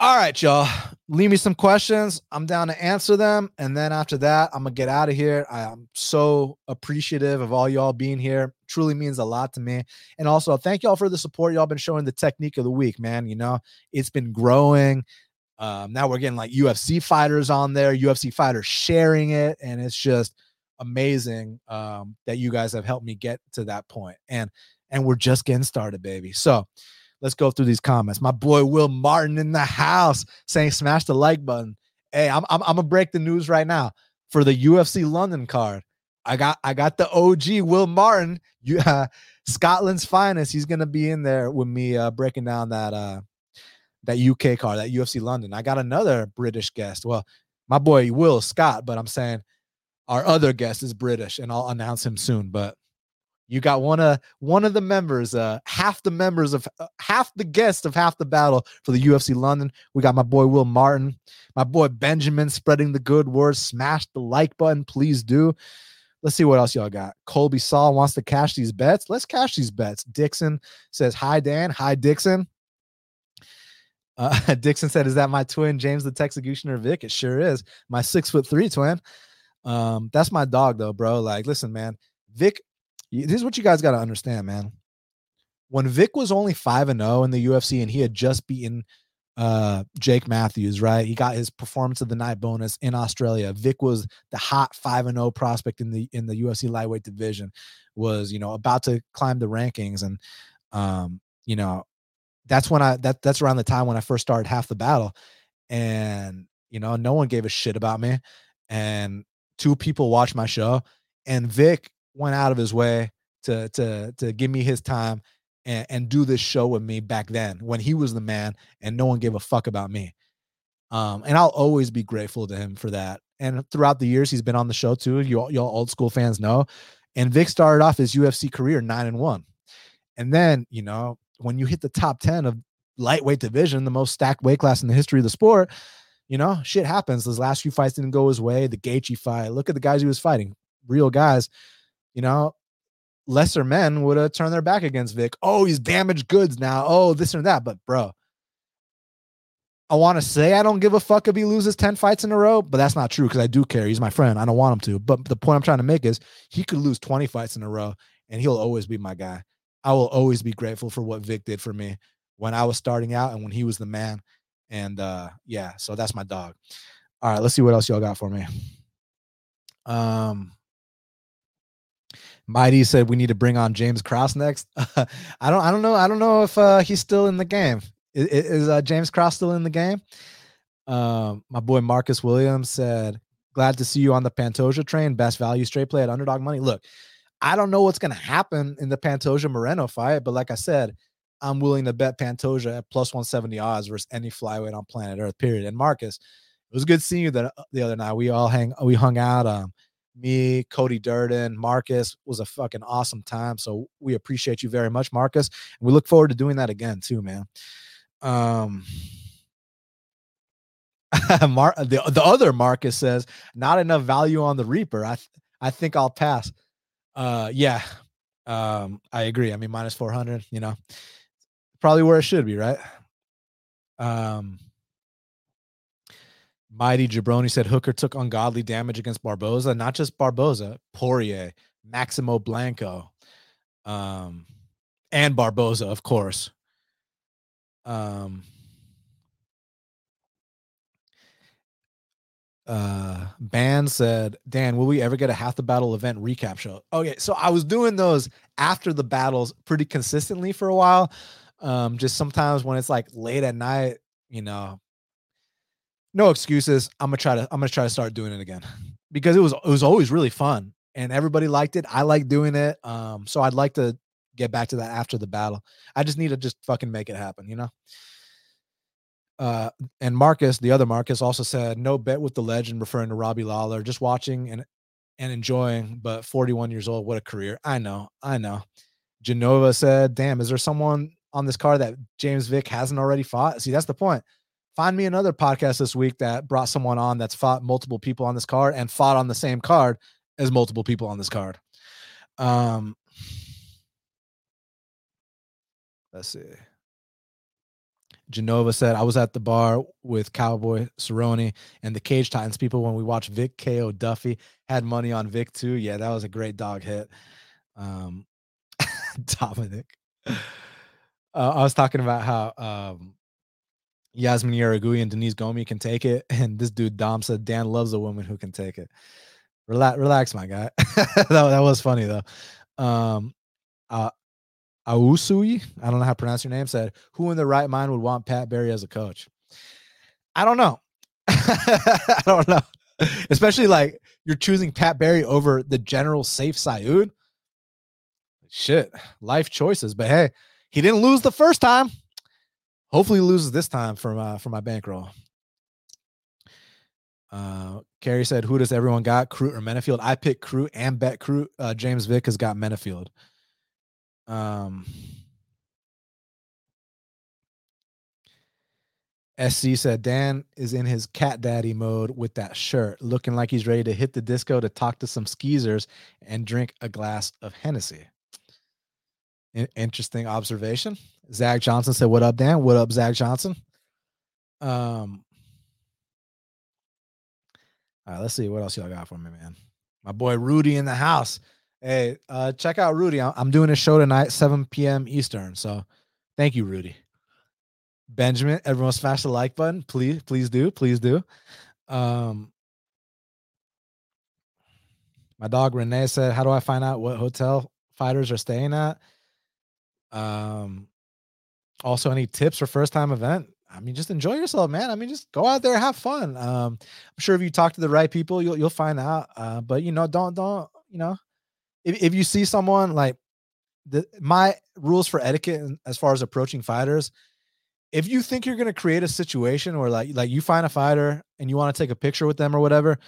A: All right, y'all. Leave me some questions. I'm down to answer them. And then after that, I'm going to get out of here. I am so appreciative of all y'all being here. Truly means a lot to me. And also, thank y'all for the support y'all been showing the technique of the week, man. You know, it's been growing. Um, now we're getting like UFC fighters on there, UFC fighters sharing it. And it's just amazing um, that you guys have helped me get to that point. And and we're just getting started, baby. So let's go through these comments. My boy Will Martin in the house saying smash the like button. Hey, I'm I'm, I'm gonna break the news right now for the UFC London card. I got I got the OG Will Martin, you uh, Scotland's finest. He's gonna be in there with me uh, breaking down that uh that UK card, that UFC London. I got another British guest. Well, my boy Will Scott, but I'm saying our other guest is British, and I'll announce him soon. But you got one of one of the members, uh, half the members of uh, half the guests of half the battle for the UFC London. We got my boy Will Martin, my boy Benjamin spreading the good word. Smash the like button, please do. Let's see what else y'all got. Colby Saul wants to cash these bets. Let's cash these bets. Dixon says, Hi, Dan. Hi, Dixon. Uh, Dixon said, Is that my twin, James the Texecutioner Vick? It sure is. My six foot three twin. Um, that's my dog, though, bro. Like, listen, man. Vick this is what you guys got to understand, man. When Vick was only 5 and 0 in the UFC and he had just beaten uh Jake Matthews, right? He got his performance of the night bonus in Australia. Vick was the hot 5 and 0 prospect in the in the UFC lightweight division was, you know, about to climb the rankings and um, you know, that's when I that that's around the time when I first started half the battle and you know, no one gave a shit about me and two people watched my show and Vick went out of his way to to to give me his time and, and do this show with me back then when he was the man and no one gave a fuck about me. Um, and I'll always be grateful to him for that. And throughout the years, he's been on the show too. You y'all old school fans know. And Vick started off his UFC career nine and one, and then you know when you hit the top ten of lightweight division, the most stacked weight class in the history of the sport, you know shit happens. Those last few fights didn't go his way. The Gaethje fight. Look at the guys he was fighting, real guys you know, lesser men would have turned their back against Vick. Oh, he's damaged goods now. Oh, this and that. But bro, I want to say I don't give a fuck if he loses 10 fights in a row, but that's not true because I do care. He's my friend. I don't want him to. But the point I'm trying to make is he could lose 20 fights in a row and he'll always be my guy. I will always be grateful for what Vick did for me when I was starting out and when he was the man. And uh yeah, so that's my dog. All right, let's see what else y'all got for me. Um Mighty said we need to bring on James Cross next. I don't I don't know I don't know if uh, he's still in the game. Is, is uh, James Cross still in the game? Um, my boy Marcus Williams said, "Glad to see you on the Pantoja train. Best value straight play at underdog money." Look, I don't know what's going to happen in the Pantoja Moreno fight, but like I said, I'm willing to bet Pantoja at plus 170 odds versus any flyweight on planet Earth. Period. And Marcus, it was good seeing you the, the other night. We all hang we hung out. Um, me, Cody Durden, Marcus was a fucking awesome time. So we appreciate you very much, Marcus. And we look forward to doing that again too, man. Um Mar- the, the other Marcus says, not enough value on the Reaper. I th- I think I'll pass. Uh yeah. Um I agree. I mean minus 400, you know. Probably where it should be, right? Um Mighty Jabroni said Hooker took ungodly damage against Barboza. Not just Barboza, Poirier, Maximo Blanco, um, and Barboza, of course. Um, uh, Ban said, Dan, will we ever get a half the battle event recap show? Okay, so I was doing those after the battles pretty consistently for a while. Um, just sometimes when it's like late at night, you know, no excuses. I'm gonna try to I'm gonna try to start doing it again because it was it was always really fun and everybody liked it. I like doing it. Um, so I'd like to get back to that after the battle. I just need to just fucking make it happen, you know. Uh, and Marcus, the other Marcus, also said no bet with the legend, referring to Robbie Lawler. Just watching and and enjoying, but 41 years old, what a career! I know, I know. Genova said, "Damn, is there someone on this card that James Vick hasn't already fought?" See, that's the point find me another podcast this week that brought someone on that's fought multiple people on this card and fought on the same card as multiple people on this card. Um, let's see. Genova said, I was at the bar with Cowboy Cerrone and the Cage Titans people when we watched Vick KO Duffy. Had money on Vick too. Yeah, that was a great dog hit. Um, Dominic. Uh, I was talking about how um, Yasmin Jauregui and Denise Gomes can take it. And this dude, Dom, said Dan loves a woman who can take it. Relax, relax, my guy. that, that was funny though. Um, uh, Ausui, I don't know how to pronounce your name, said, Who in their right mind would want Pat Barry as a coach? I don't know. I don't know. Especially like you're choosing Pat Barry over the general Sayif Saud. Shit, life choices. But hey, he didn't lose the first time. Hopefully, he loses this time for my for my bankroll. Uh, Carrie said, "Who does everyone got? Crute or Menifield?" I picked Crute and bet Crute. Uh, James Vick has got Menifield. Um, SC said Dan is in his cat daddy mode with that shirt, looking like he's ready to hit the disco to talk to some skeezers and drink a glass of Hennessy. interesting observation. Zach Johnson said, "What up, Dan? What up, Zach Johnson?" Um, all right, let's see what else y'all got for me, man. My boy Rudy in the house. Hey, uh, check out Rudy. I'm doing a show tonight, 7 p.m. Eastern. So thank you, Rudy. Benjamin, everyone smash the like button. Please, please do. Please do. Um, my dog Renee said, How do I find out what hotel fighters are staying at? Um, also, any tips for first time event? I mean, just enjoy yourself, man. I mean, just go out there, have fun. Um, I'm sure if you talk to the right people, you'll you'll find out. Uh, but you know, don't don't you know, if, if you see someone like the my rules for etiquette as far as approaching fighters if you think you're going to create a situation where like like you find a fighter and you want to take a picture with them or whatever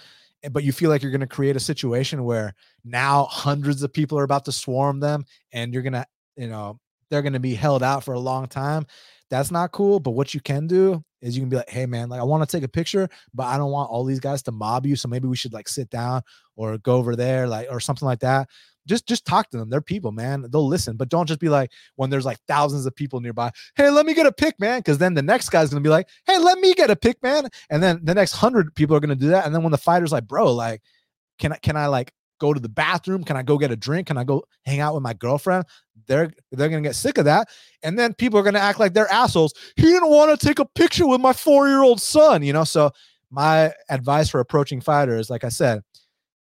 A: eh, but you feel like you're going to create a situation where now hundreds of people are about to swarm them and you're going to you know they're going to be held out for a long time that's not cool but what you can do is you can be like hey man like i want to take a picture but i don't want all these guys to mob you so maybe we should like sit down or go over there like or something like that just just talk to them. They're people, man. They'll listen, but don't just be like when there's like thousands of people nearby. Hey, let me get a pick, man. Because then the next guy's gonna be like, hey, let me get a pick, man. And then the next hundred people are gonna do that. And then when the fighter's like, bro, like, can I can I like go to the bathroom? Can I go get a drink? Can I go hang out with my girlfriend? They're they're gonna get sick of that. And then people are gonna act like they're assholes. He didn't want to take a picture with my four-year-old son, you know. So my advice for approaching fighters, like I said,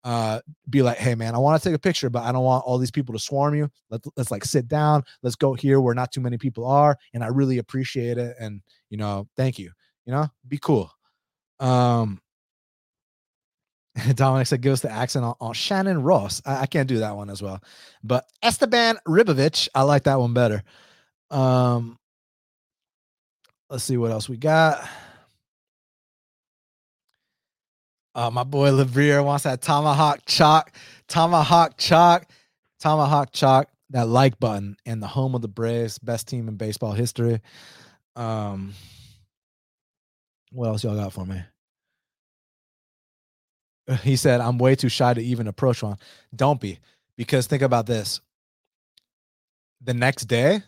A: uh, be like, hey man, I want to take a picture, but I don't want all these people to swarm you. Let, let's like sit down. Let's go here where not too many people are, and I really appreciate it. And you know, thank you. You know, be cool. Um, Dominic said, give us the accent on, on Shannon Ross. I, I, can't do that one as well, but Esteban Ribovics, I like that one better. Um, let's see what else we got. Uh, my boy Lavrier wants that tomahawk chalk, tomahawk chalk, tomahawk chalk. That like button and the home of the Braves, best team in baseball history. Um, what else y'all got for me? He said, "I'm way too shy to even approach one." Don't be, because think about this. The next day,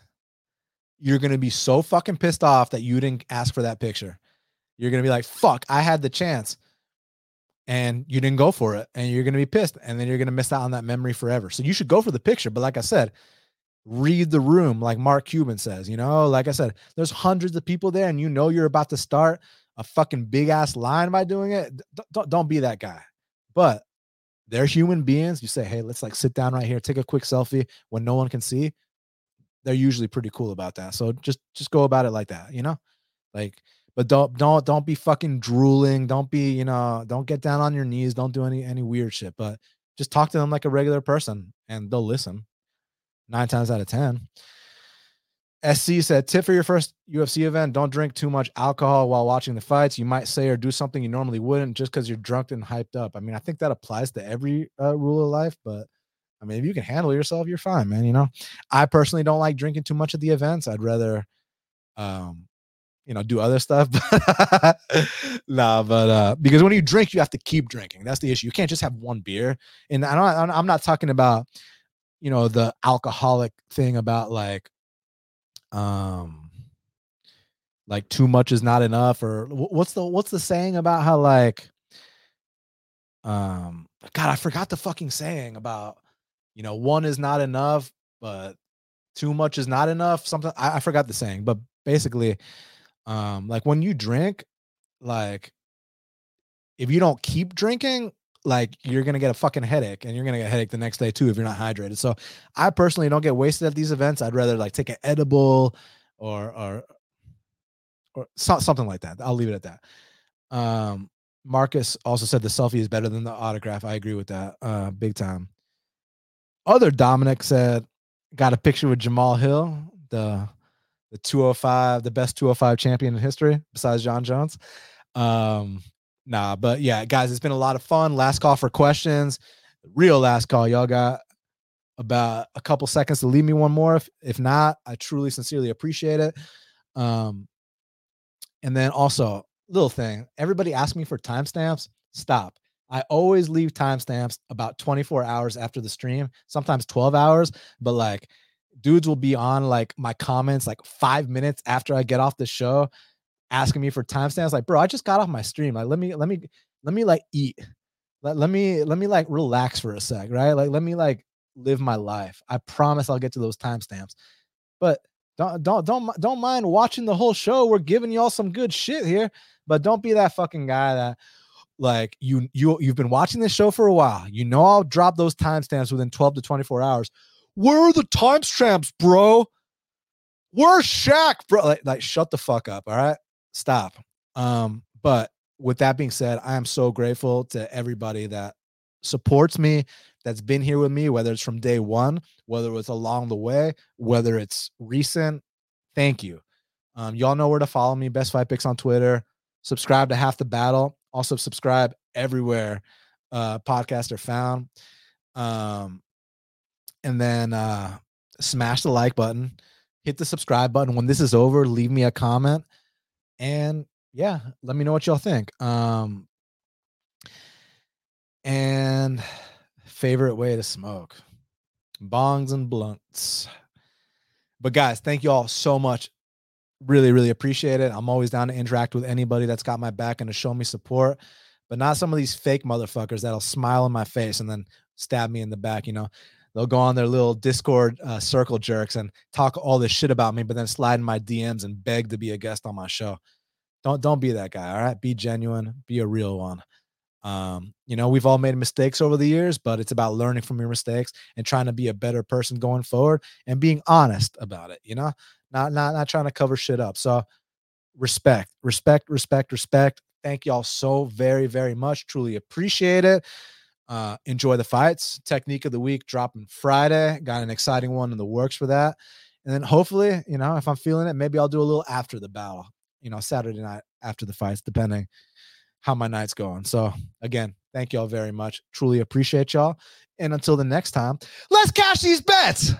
A: you're gonna be so fucking pissed off that you didn't ask for that picture. You're gonna be like, "Fuck, I had the chance." And you didn't go for it and you're going to be pissed and then you're going to miss out on that memory forever. So you should go for the picture. But like I said, read the room, like Mark Cuban says, you know, like I said, there's hundreds of people there and you know you're about to start a fucking big ass line by doing it. Don't, don't be that guy. But they're human beings. You say, hey, let's like sit down right here, take a quick selfie when no one can see. They're usually pretty cool about that. So just just go about it like that, you know? Like but don't don't don't be fucking drooling. Don't be you know don't get down on your knees. Don't do any any weird shit. But just talk to them like a regular person and they'll listen. Nine times out of ten. Sc said tip for your first ufc event don't drink too much alcohol while watching the fights. You might say or do something you normally wouldn't just because you're drunk and hyped up. I mean i think that applies to every uh, rule of life but i mean if you can handle yourself you're fine man you know? I personally don't like drinking too much at the events. I'd rather um you know do other stuff nah but uh because when you drink you have to keep drinking. That's the issue. You can't just have one beer. And i don't i'm not talking about you know the alcoholic thing about like um like too much is not enough or what's the what's the saying about how like um god i forgot the fucking saying about you know one is not enough but too much is not enough? Something I, I forgot the saying but basically um like when you drink like if you don't keep drinking like you're gonna get a fucking headache and you're gonna get a headache the next day too if you're not hydrated so i personally don't get wasted at these events i'd rather like take an edible or or or so, something like that. I'll leave it at that. Um, Marcus also said the selfie is better than the autograph. I agree with that, uh, big time. Other Dominic said, got a picture with Jamahal Hill, the the 205, the best 205 champion in history, besides Jon Jones. Um, nah, but yeah, guys, it's been a lot of fun. Last call for questions. Real last call. Y'all got about a couple seconds to leave me one more. If, if not, I truly, sincerely appreciate it. Um, and then also, little thing, everybody asks me for timestamps. Stop. I always leave timestamps about 24 hours after the stream, sometimes 12 hours, but like dudes will be on like my comments like five minutes after I get off the show asking me for timestamps. Like, bro, I just got off my stream. Like, let me, let me, let me like eat. Let, let me, let me like relax for a sec, right? Like, let me like live my life. I promise I'll get to those timestamps. But don't don't don't don't mind watching the whole show. We're giving y'all some good shit here, but don't be that fucking guy that like you you you've been watching this show for a while. You know I'll drop those timestamps within 12 to 24 hours. Where are the timestamps, bro? Where's Shaq, bro? Like, like shut the fuck up. All right. Stop. Um, but with that being said, I am so grateful to everybody that supports me, that's been here with me, whether it's from day one, whether it's along the way, whether it's recent. Thank you. Um, y'all know where to follow me. Best Fight Picks on Twitter. Subscribe to Half the Battle. Also subscribe everywhere uh, podcasts are found. Um, and then uh, smash the like button, hit the subscribe button. When this is over, leave me a comment, and yeah, let me know what y'all think. Um, and favorite way to smoke bongs and blunts. But guys, thank you all so much. Really, really appreciate it. I'm always down to interact with anybody that's got my back and to show me support, but not some of these fake motherfuckers that'll smile in my face and then stab me in the back. You know, they'll go on their little Discord uh, circle jerks and talk all this shit about me, but then slide in my DMs and beg to be a guest on my show. Don't don't be that guy. All right, be genuine, be a real one. Um, you know, we've all made mistakes over the years, but it's about learning from your mistakes and trying to be a better person going forward and being honest about it, you know, not not not trying to cover shit up. So respect, respect, respect, respect. Thank y'all so very, very much. Truly appreciate it. Uh, enjoy the fights. Technique of the week dropping Friday. Got an exciting one in the works for that. And then hopefully, you know, if I'm feeling it, maybe I'll do a little after the battle, you know, Saturday night after the fights, depending how my night's going. So again, thank y'all very much. Truly appreciate y'all. And until the next time, let's cash these bets.